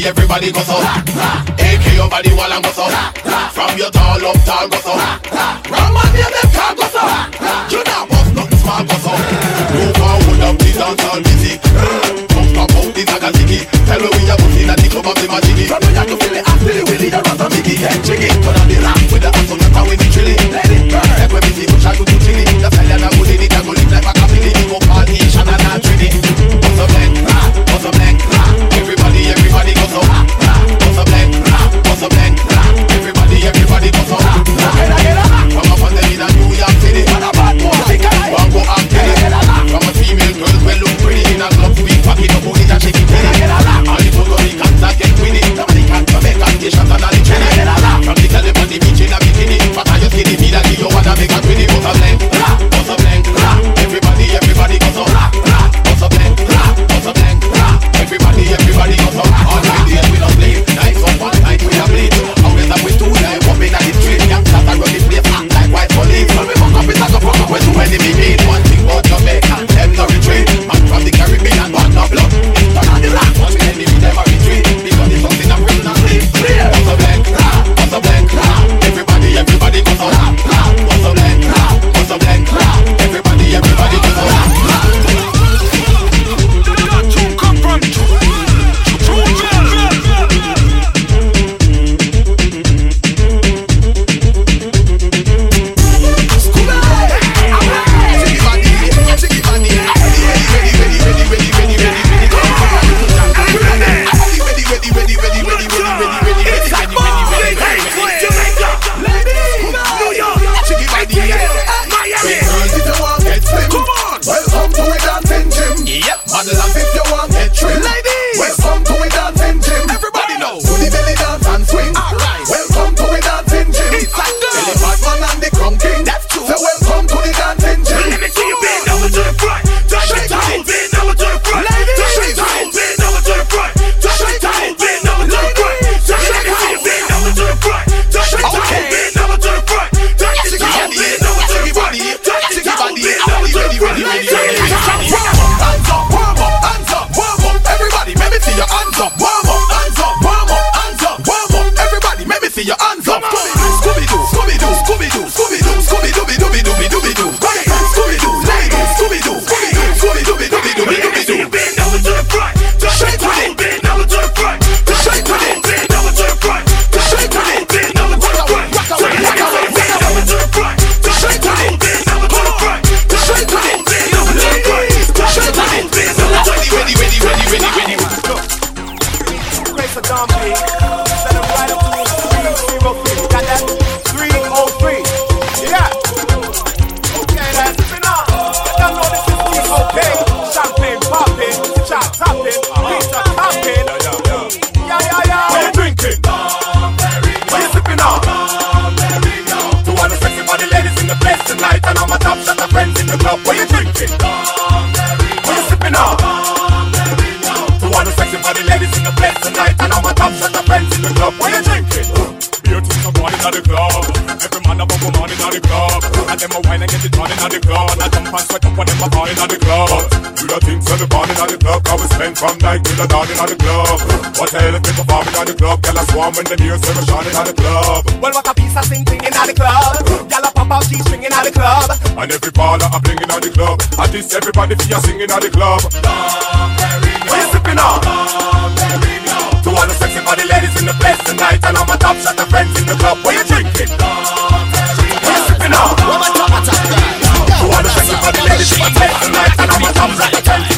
Everybody, everybody goes up. AK your body while I'm goes up. From your tall up, tall goes up. Ram man, name them car goes up. You not bust nothing small goes up. Move forward up the dance all music. Come pop out the ziggy. Tell me we are putting at the club of the magic. From the to feel it, feel it, Willie, the rat and Mickey. Yeah, jiggy. Turn on the rap From night till the dawn in the club. What hell if they performing at the club? gyal I swarm when the music is shining in the club. Well, what a piece of sing thing in the club. gyal I pop out she stringing at the club. And every baller I bring in the club. At this everybody feel singing in the club. Love, we're sipping on? To all the sexy body ladies in the place tonight, and all my top shot friends in the club. What you drinking? Love, we're sipping on? To all the sexy body ladies in the place tonight, and all my top shot friends.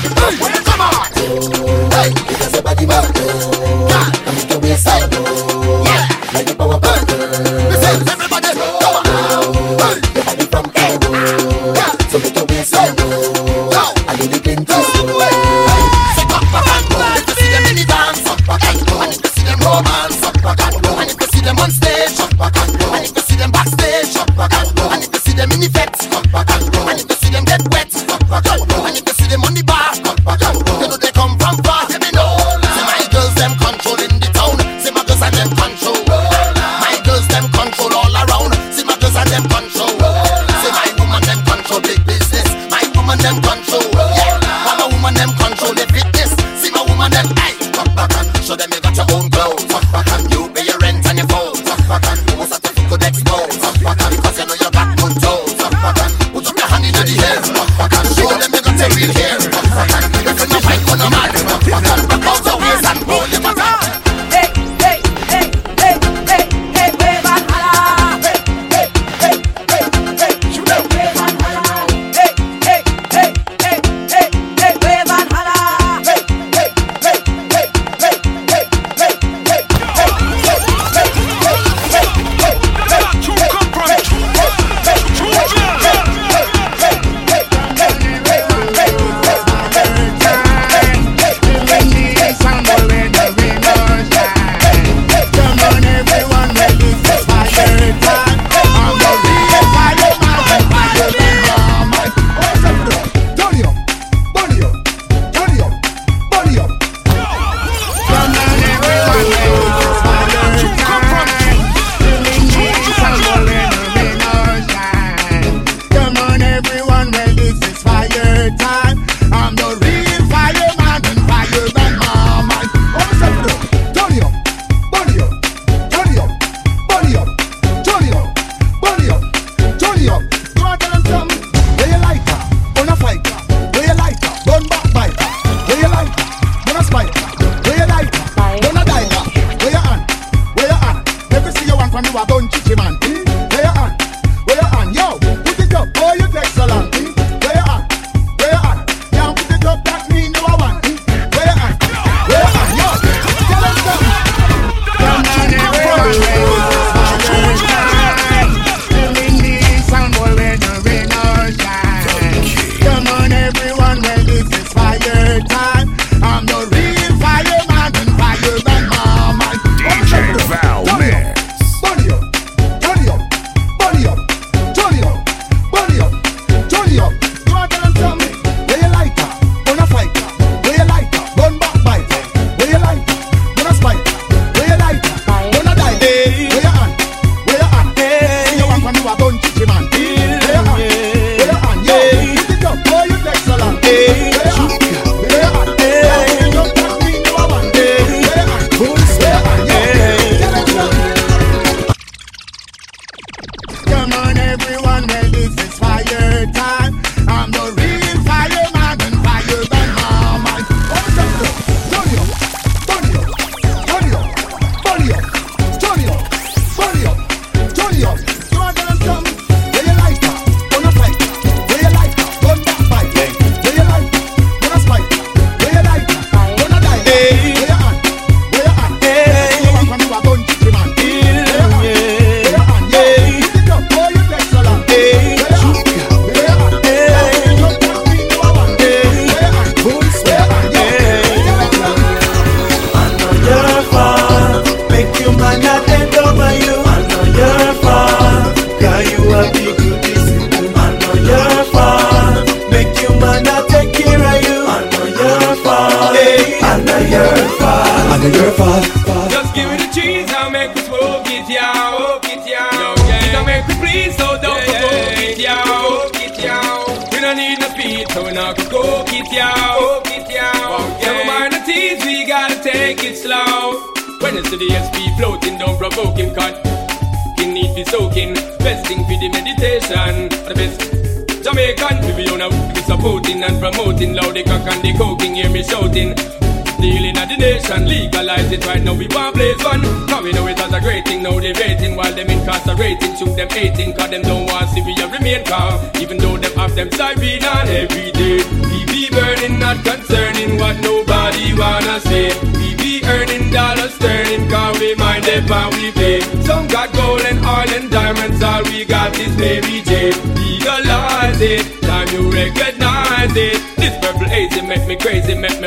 Them 18, cause them don't want see we remain calm. Even though them have them siren on every day. We be burning, not concerning what nobody wanna say. We be earning dollars, sterling, cause we mind it and we pay. Some got gold and oil and diamonds, all we got is Mary J. Legalize it, time you recognize it. This purple haze, it make me crazy, make me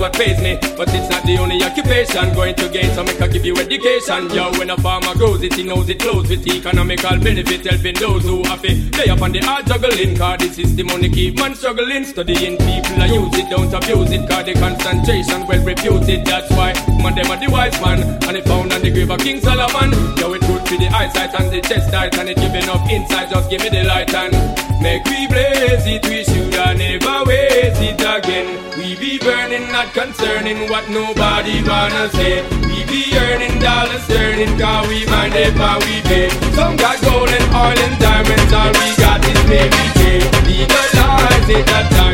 what pays me. But it's not the only occupation going to gain, so make I give you education. Yo, when a farmer grows it, he knows it flows with economical benefit, helping those who have it. Play up on the hard juggling, cause the only keep man struggling. Studying people, I use it, don't abuse it, cause the concentration well reputed. That's why man, them are the wise man, and it found on the grave of King Solomon. Yo, it good for the eyesight and the chest tight, and it give enough insight, just give me the light and make we blaze it. We should never waste it again. We be burning, not concerning what nobody wanna say. We be earning dollars, sterling, cause we mind it how we pay. Some got gold and oil and diamonds, all we got is Mary J. Legalize it, that time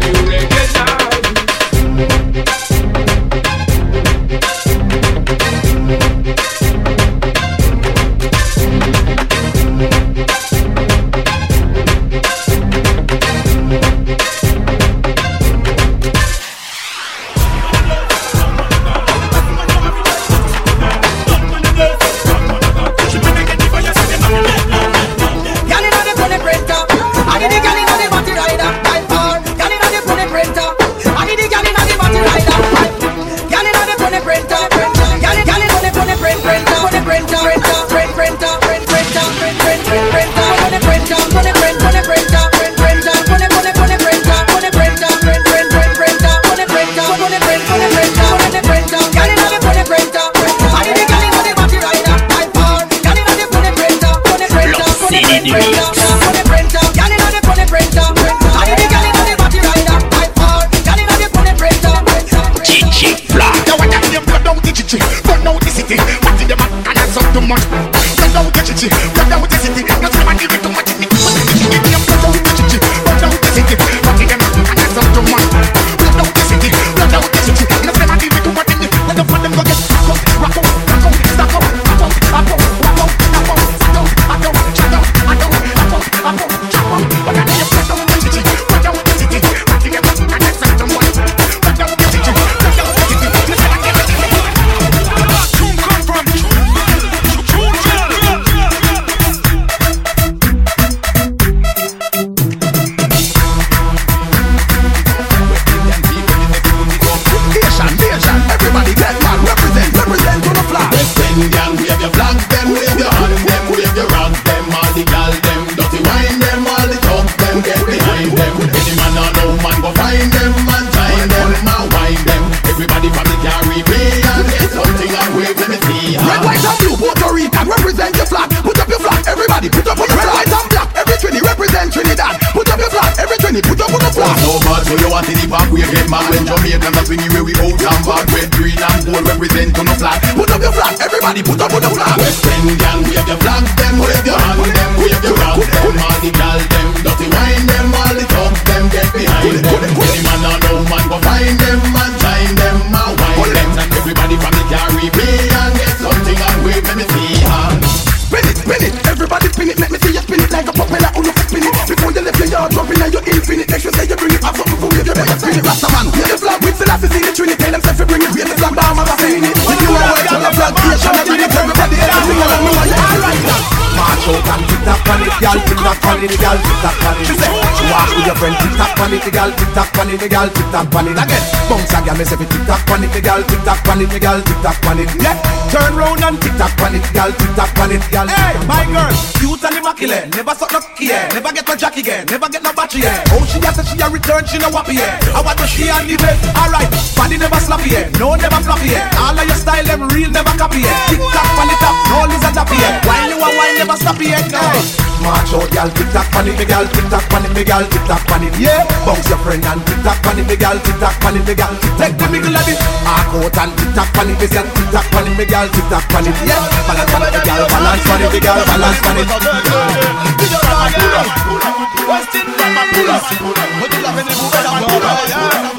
it, gal, tick tock on it, gal, tick tock on it. Again, bounce a gal, me say tick tock on it, gal, tick tock on it, gal, tick tock on it. Yeah, turn round and tick tock on it, gal, tick tock on it, gal. Hey, my girl, cute and immaculate, never suck no key, yeah. never get no jack again, never get no battery, yeah. Oh, she has she a return, she no wappy, yeah. I want to she and the best, alright. Body never sloppy, yeah. No, never floppy, yeah. All of your style, them real, never copy, yeah. Tick tock on the top, no lizard tappy, yeah. Wine you a wine, never stop, yeah. No. March out, gal, tick tock pan it, me gal, tick tock pan it, me gal, tick tock pan it. Yeah, bounce your friend and tick tock pan it, me gal, tick tock pan it, me gal. Take the middle of it, arc out and tick tock pan it, me gal, tick tock pan it, me gal, tick tock pan it. Yeah, balance pan it, me gal, balance pan it, me gal, balance pan it.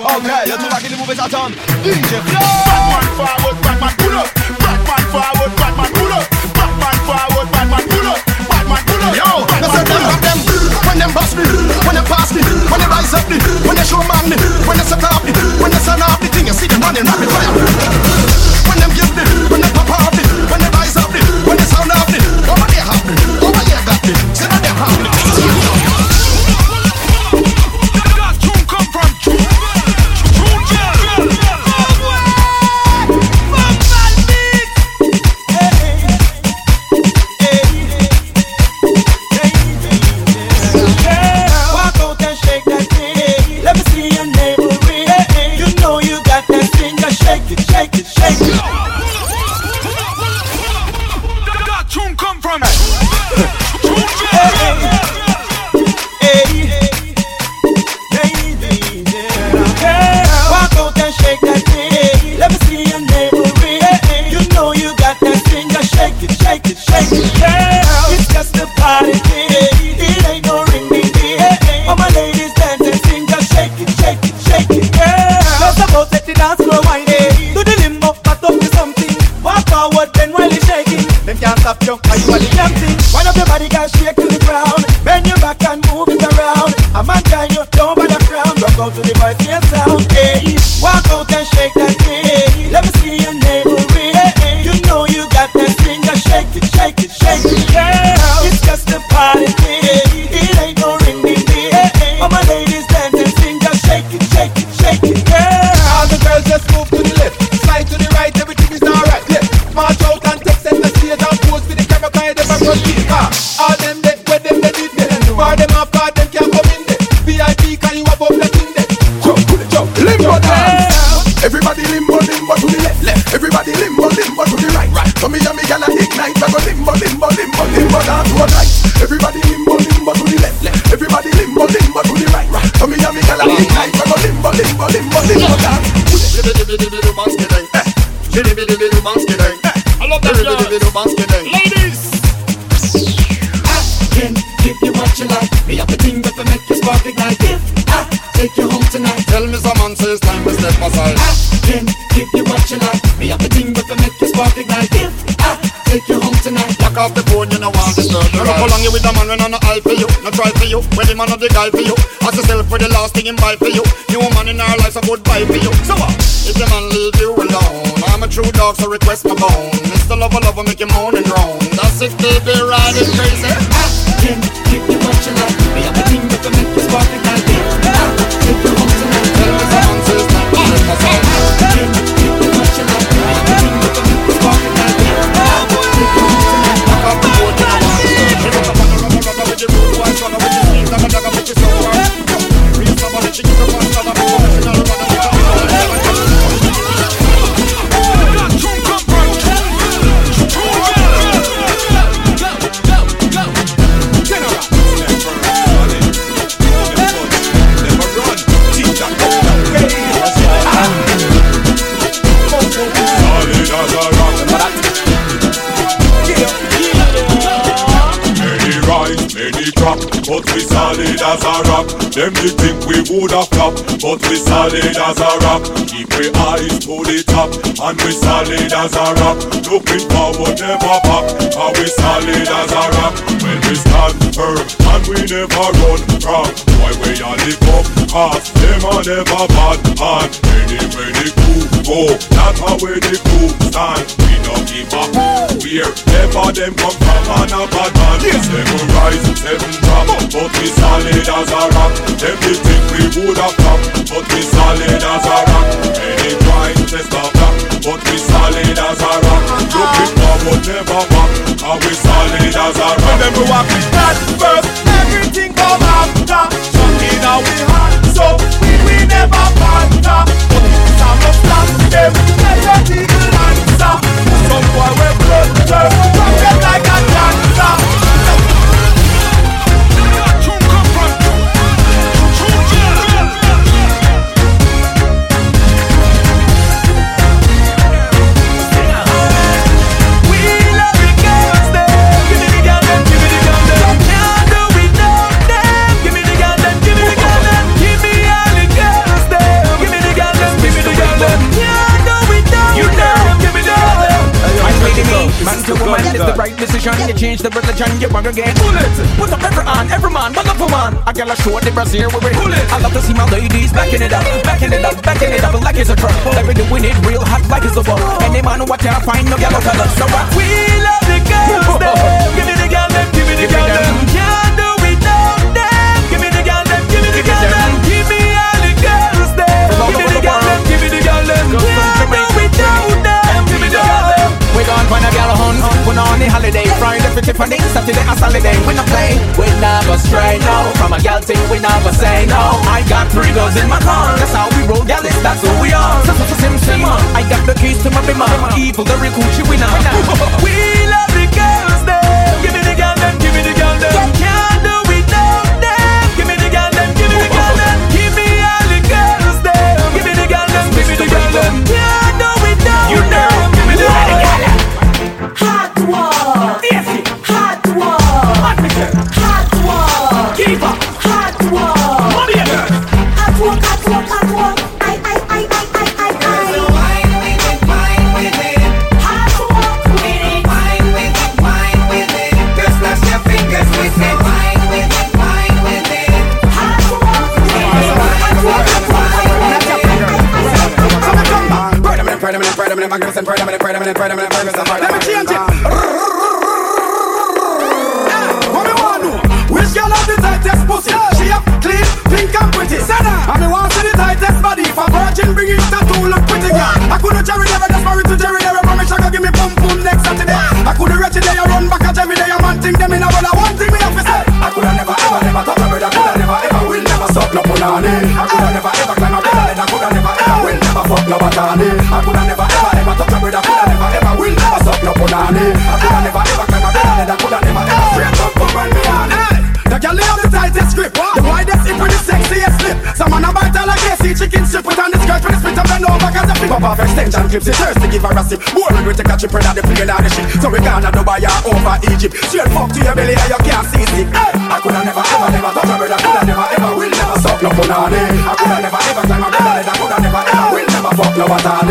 Okay, you're too back in the movie, Satan. DJ Batman forward, Batman pull up. When them bust me, when them pass me, when they rise up me, when they show me, when they set up me, when they sun off the thing, you see them running rapid fire. When them give me, when they pop off me, the ride. along you with a man when on the eye for you, no try for you. When the man of the guy for you, ask yourself for the last thing him buy for you. New man in our life, so goodbye for you. So what? If your man leave you alone, I'm a true dog, so request my bone. Mr. Lover, lover, make you moan and groan. That's it, baby, riding crazy. But we solid as a rock. Them they think we woulda flop, but we solid as a rock. Keep we eyes to the top, and we solid as a rock. Looking forward, never back, and we solid as a rock. When we stand firm, and we never run from. Why we are the cup, cause them are never bad, and many, many crew go. That's how we the crew stand. We don't give up. Wherever them come from, and a bad man. Seven rise, seven drop, but we solid as a rock. Them they think we woulda flop, but we solid as a rock. Any try test of that, but we solid as a rock. Looking forward, never back, and we solid as a rock. When them walk with that first, everything come after. Something now we hot, we never falter. But a. Some boy thirst, from them like a cancer. Teach the religion you again. Bullet, put up every hand, every man, but up a man. I gotta show the brazier where we pull it. I love to see my ladies backing it up, backing it up, backing it up like it's a truck. Like we doing it real hot like it's a ball. Any man what you find, no yellow color. So what? We love the girls, them. Give me the girl, them. Give me the girl, them. Can't on the holiday. Friday for Tiffany, Saturday a Saturday. We no play, we never stray, no. From a girl thing, we never say no. I got three girls in my car, that's how we roll, girl, that's who we are. So, so, so, sim, sim, I got the keys to my bimmer. Evil, the coochie winner. We love the girls, them. Give me the girl, them, give me the girl, them. Can't do without them? Give me the girl, them, give me the girl, them. Give me all the girls, them. Give me the girl, them, give me the girl, them. Can't do without them Hot war. Keep up. Hot war. Money Hot war, hot war, hot war. I, I, I, I, I, I, I. Wine with it, wine with it. Hot war with it. Wine with it, wine with it. Just flash your fingers with it. Wine with it, wine with it. Hot war with it. Hot war, hot war. Predominant, predominant, predominant, magnificent, predominant, predominant, predominant, Ferguson. Let me change it. Jerry to Jerry never promise she go give me pum pum next Saturday. I coulda wretched day, I run back at every day. A man think them in a but one thing me have to say. I coulda never ever never touch a brother. Coulda never ever will never suck no punani. I coulda never ever climb a brother. I coulda never ever will never fuck no batani. I coulda never ever ever touch a brother. Coulda never ever will never suck no punani. I coulda never ever climb a brother. I coulda never ever straight up pump on me on. The girl have the tightest grip, the widest hip with the sexiest lip. Some man a bite her like AC chicken strip with on up off extension clips. It's hers to give a sip. Boring we take a chip and the plane on the ship. So we gonna Dubai or over Egypt. Straight fuck to your belly and you can't see sick. Hey, I coulda never ever never touch a brother. Coulda never ever will never suck no punani. I coulda never ever climb a brother. I coulda never ever will never fuck no batani.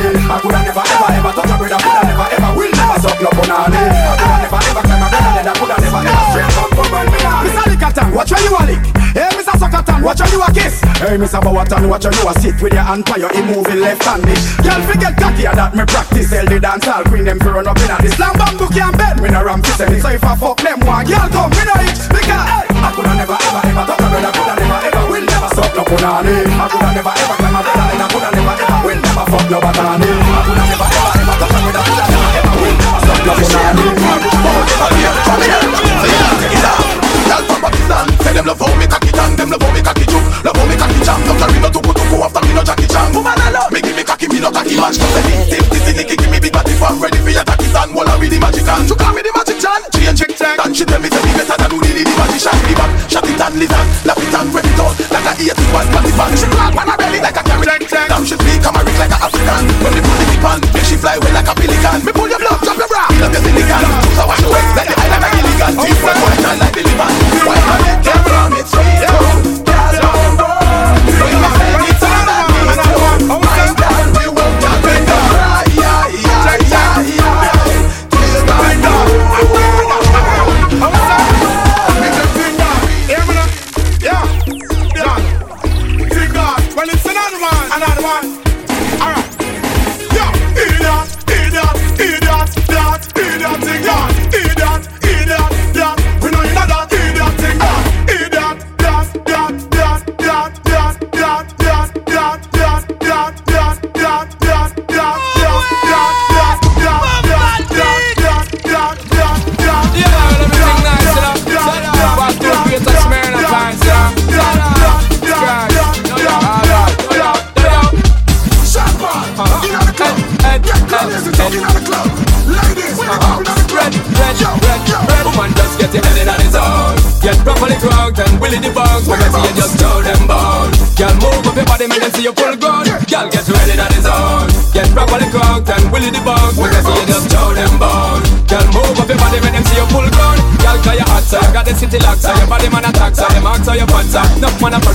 Suckatan, watch where you a kiss. Hey, Mr. Bowatan, watch where you a sit with your hand by your moving left-handed. Girl, forget cocky that me practice. Tell the dance queen them run up in a this. Lamb bamboo can bed, me no ram send it. So if I fuck them one, girl come, me no itch. Because hey, I coulda never ever ever touch a brother. Coulda never ever will never suck no punani. I coulda never ever climb a brother. And I coulda never ever will never fuck no batani. I coulda never ever ever touch a brother. Coulda never ever will never suck no punani. Girl from Pakistan, say them love how me cocky tan, them love how me cocky juke, love how me cocky jam. No carry no tuku tuku after me no Jackie Chan. Woman I love me give me cocky, me no cocky match. Cause the hit tip, this is give me big body fan, ready for your tacky tan. Walla with the magic hand, you call me the magic chan. Change chick check, and she tell me say me better than who the magician. The back, shot it and lizard, lap it and it out like a eight one party fan. She clap on her belly like a carrot. Damn she speak Amharic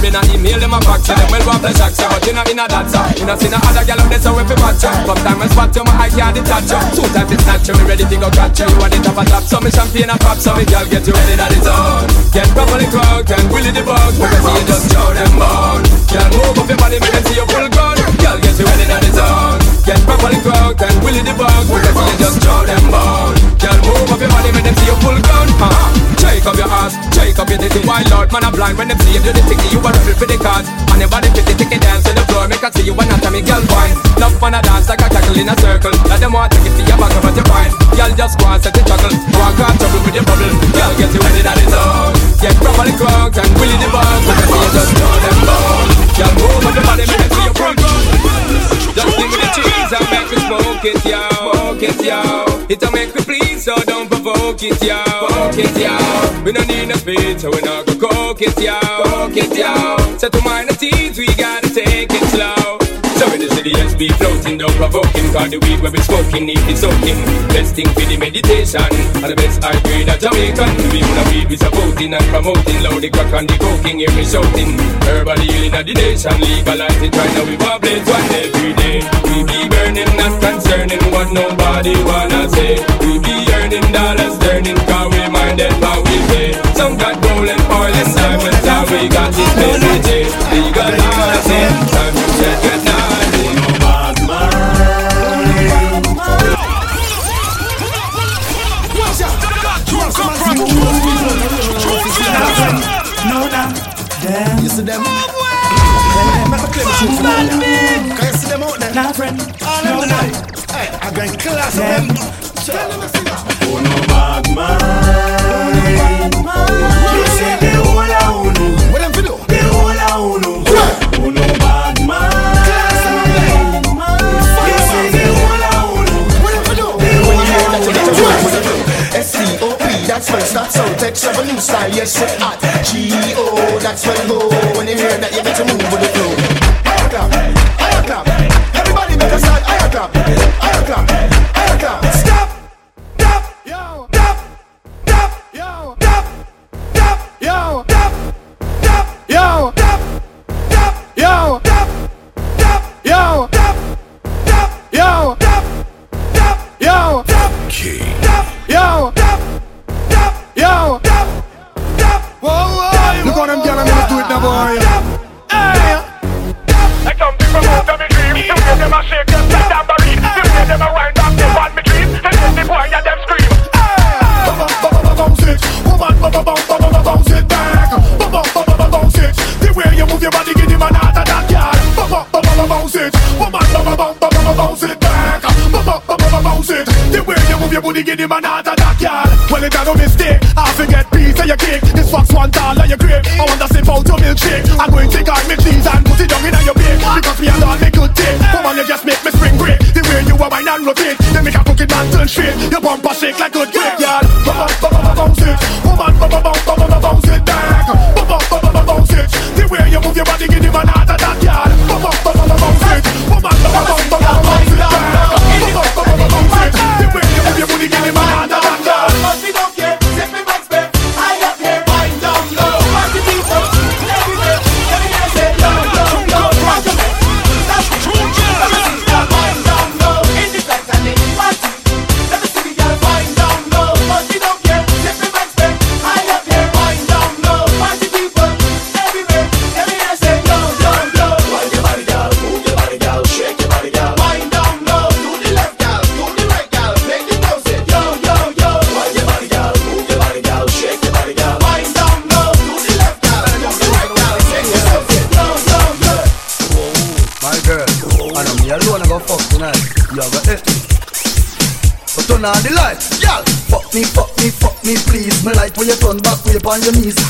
Man a email them a so them well after shock, so But you know in a so You know see no other girl out there, so if you match you From time I spot you, my eye can't detach you. Two times it's you, me ready to go catch you. You are the top of top, so me champagne and pop, so me girl get you ready that it's on Get properly cooked and willy the bug, because you just show them bone. Girl move up your body, make them see you full gun Girl get you ready that it's on Get properly cooked and willy the bug, because you just show them bone Girl move up your body, make them see you full gun. Uh-huh. Shake up your ass, shake up your titty. Wild lord, man a blind when them see you do the ticky. You a ruffle for the cards. And your body fit the ticky dance to the floor. Make I see you anatomy, girl fine Love man a dance like a cackle in a circle. Let them want take it to your back at your fine Girl just go and set the chuckle. Walk on trouble with your bubble. Girl get you ready that is on Get properly cooked and willy the bug Make I see you just throw them bone Girl move up your body, make I see you front Just give me the cheese and make me smoke it, yo. Smoke it, yo. It'll make me provoke it, yo. Provoke it, yo. We don't need no speed, so we not go coke it, yo. Coke it, yo. Set to mind the teens, SB floating down provoking Cause the weed where we smoking need it soaking Best thing for the meditation And the best high grade of Jamaican We wanna weed we supporting and promoting Loud the crack and the coking, hear me shouting Herbal healing of the nation Legalize it right now we blaze one every day We be burning, not concerning what nobody wanna say We be earning dollars, turning Cause we minded how we pay Some got gold and oil and diamonds And we got this message Legalize it, time to check it see them? Make a claim the truth for them. Can you see them out there? Nah, friend. All them No, tonight. no. Hey, I got class of Yeah. them. Tell them to see that. Oh no bad man. That's when start sound Text of a new style, yes it's hot. G-O, that's when go. When you hear that you get to move with the flow. Higher clap, higher clap. Everybody make a start, higher clap move your body, give him an heart attack, girl. Bounce, bounce, bounce it, woman, bounce, bounce, bounce it back. Bounce, bounce, bounce it. The way you move your body, give him an heart attack, girl. Well, it got no mistake. I forget piece of your cake. This fox one of your grave. I want to sip out your milkshake. I'm going to take out my cheese and put it down in your bake. Because me and all me good take. Woman, you just make me spring break. The way you are wine and rotate. They make a crooked man turn straight. Your bumper shake like good grape, girl. Bounce, bounce, bounce it. Woman, bounce, bounce, bounce, bounce it your body, give him an Fuck me, fuck me, fuck me, please. Me like when you turn back way on your knees.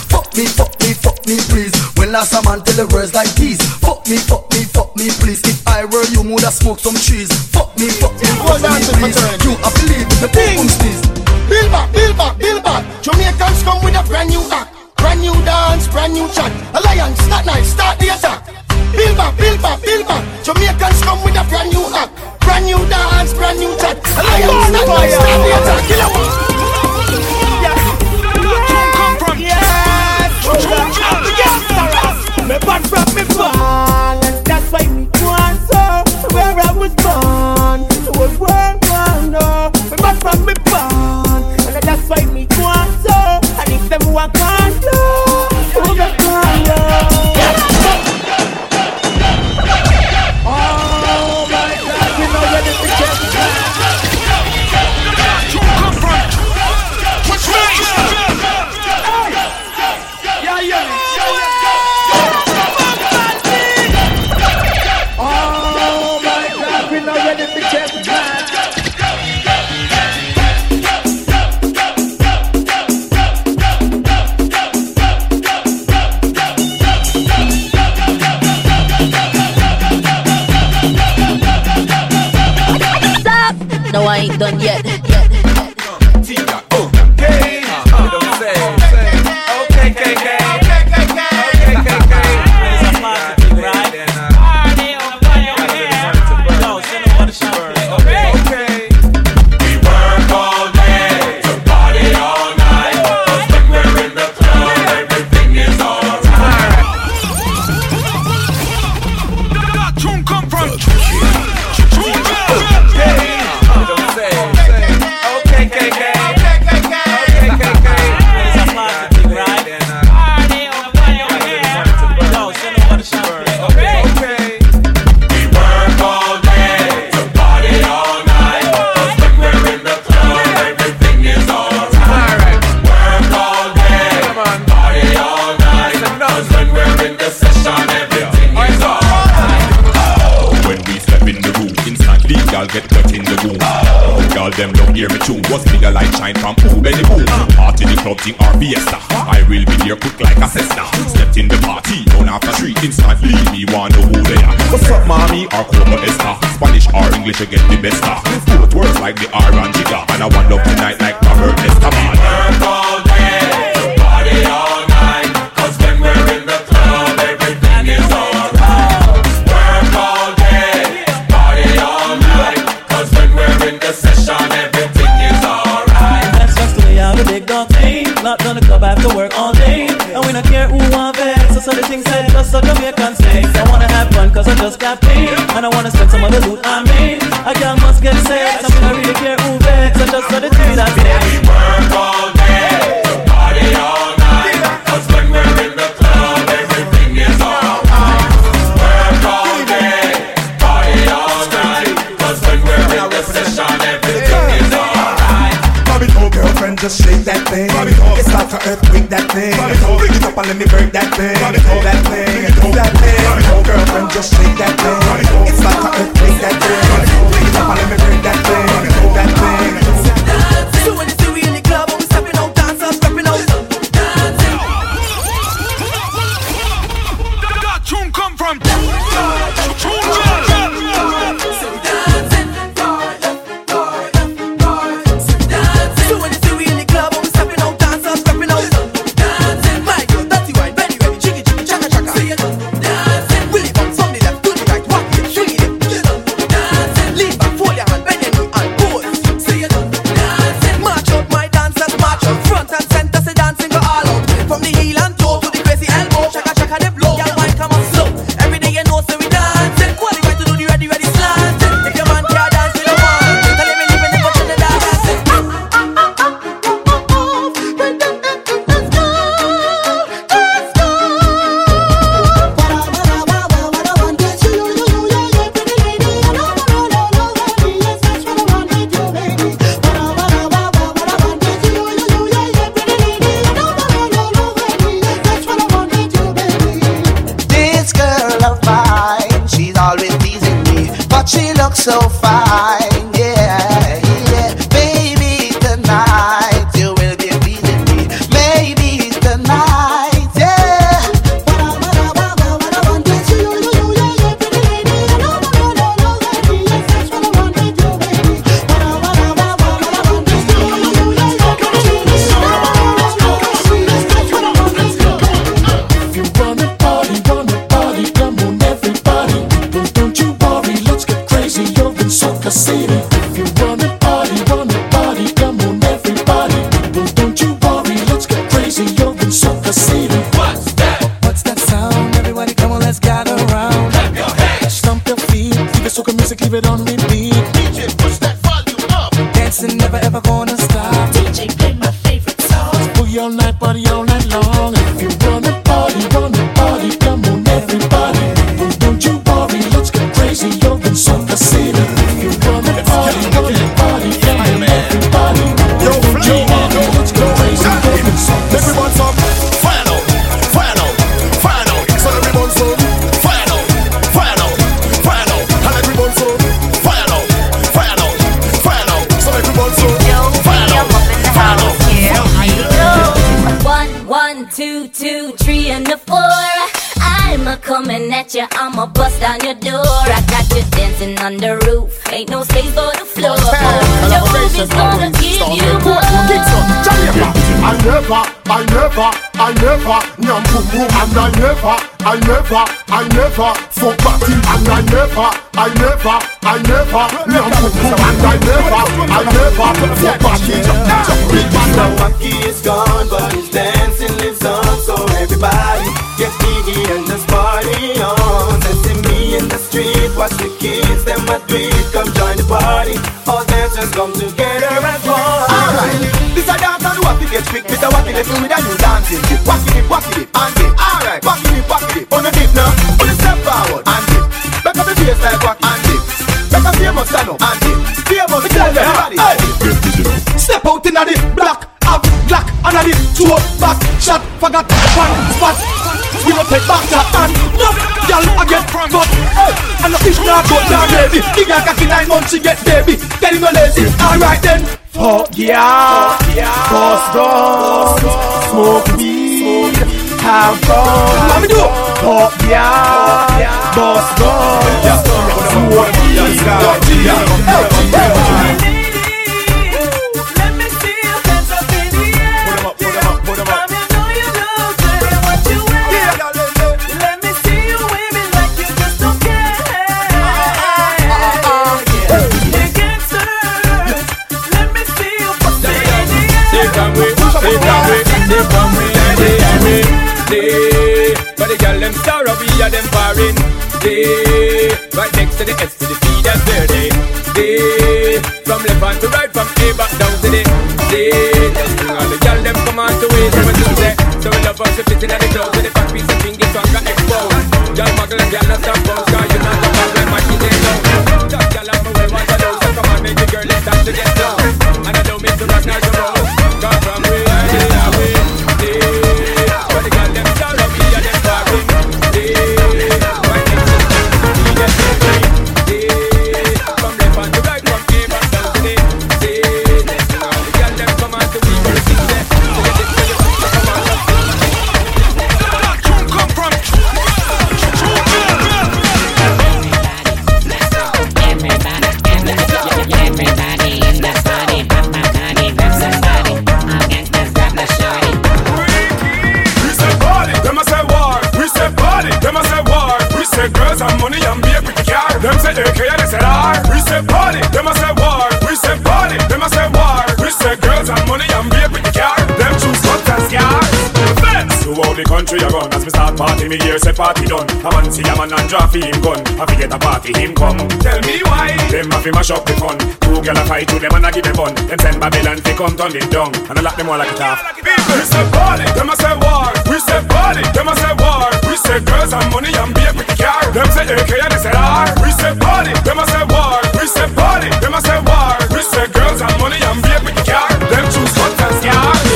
A man see a man and draw for him gun. A fi get a party him come. Tell me why. Them a fi mash up the fun. Two girl a fight to them and a give them bun. Them send Babylon fi come turn it down. And I lock them all like a calf. We say party, them a say war. We say party, them a say war. We say girls and money and be with the car. Them say AK and they say R. We say party, them a say war. We say party, them a say war. We say girls and money and be with the car. Them choose hot and scar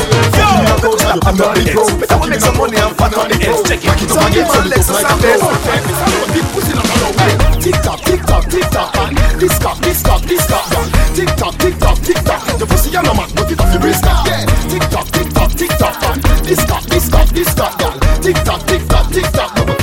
I'm, I'm not the ex. Better we make some money and fat on the ex. Check it, so it up get some legs and some legs. Big pussy not allowed. Tick tock, tick tock, tick tock. This cock, this cock, this cock. Tick tock, tick tock, tick tock. The pussy you no man, but it off the wrist. Yeah. Tick tock, tick tock, tick tock. This cock, this cock, this cock. Tick tock, tick tock, tick tock.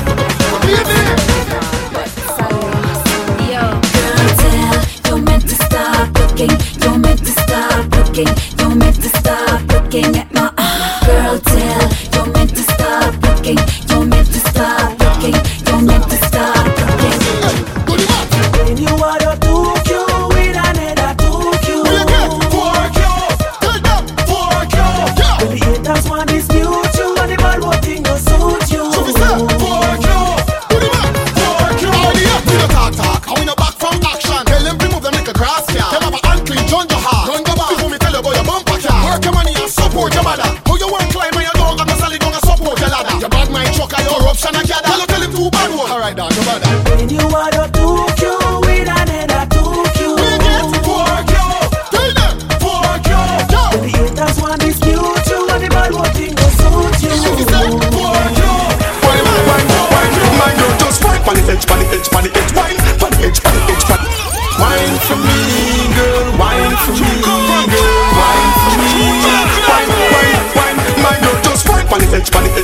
bench, pan the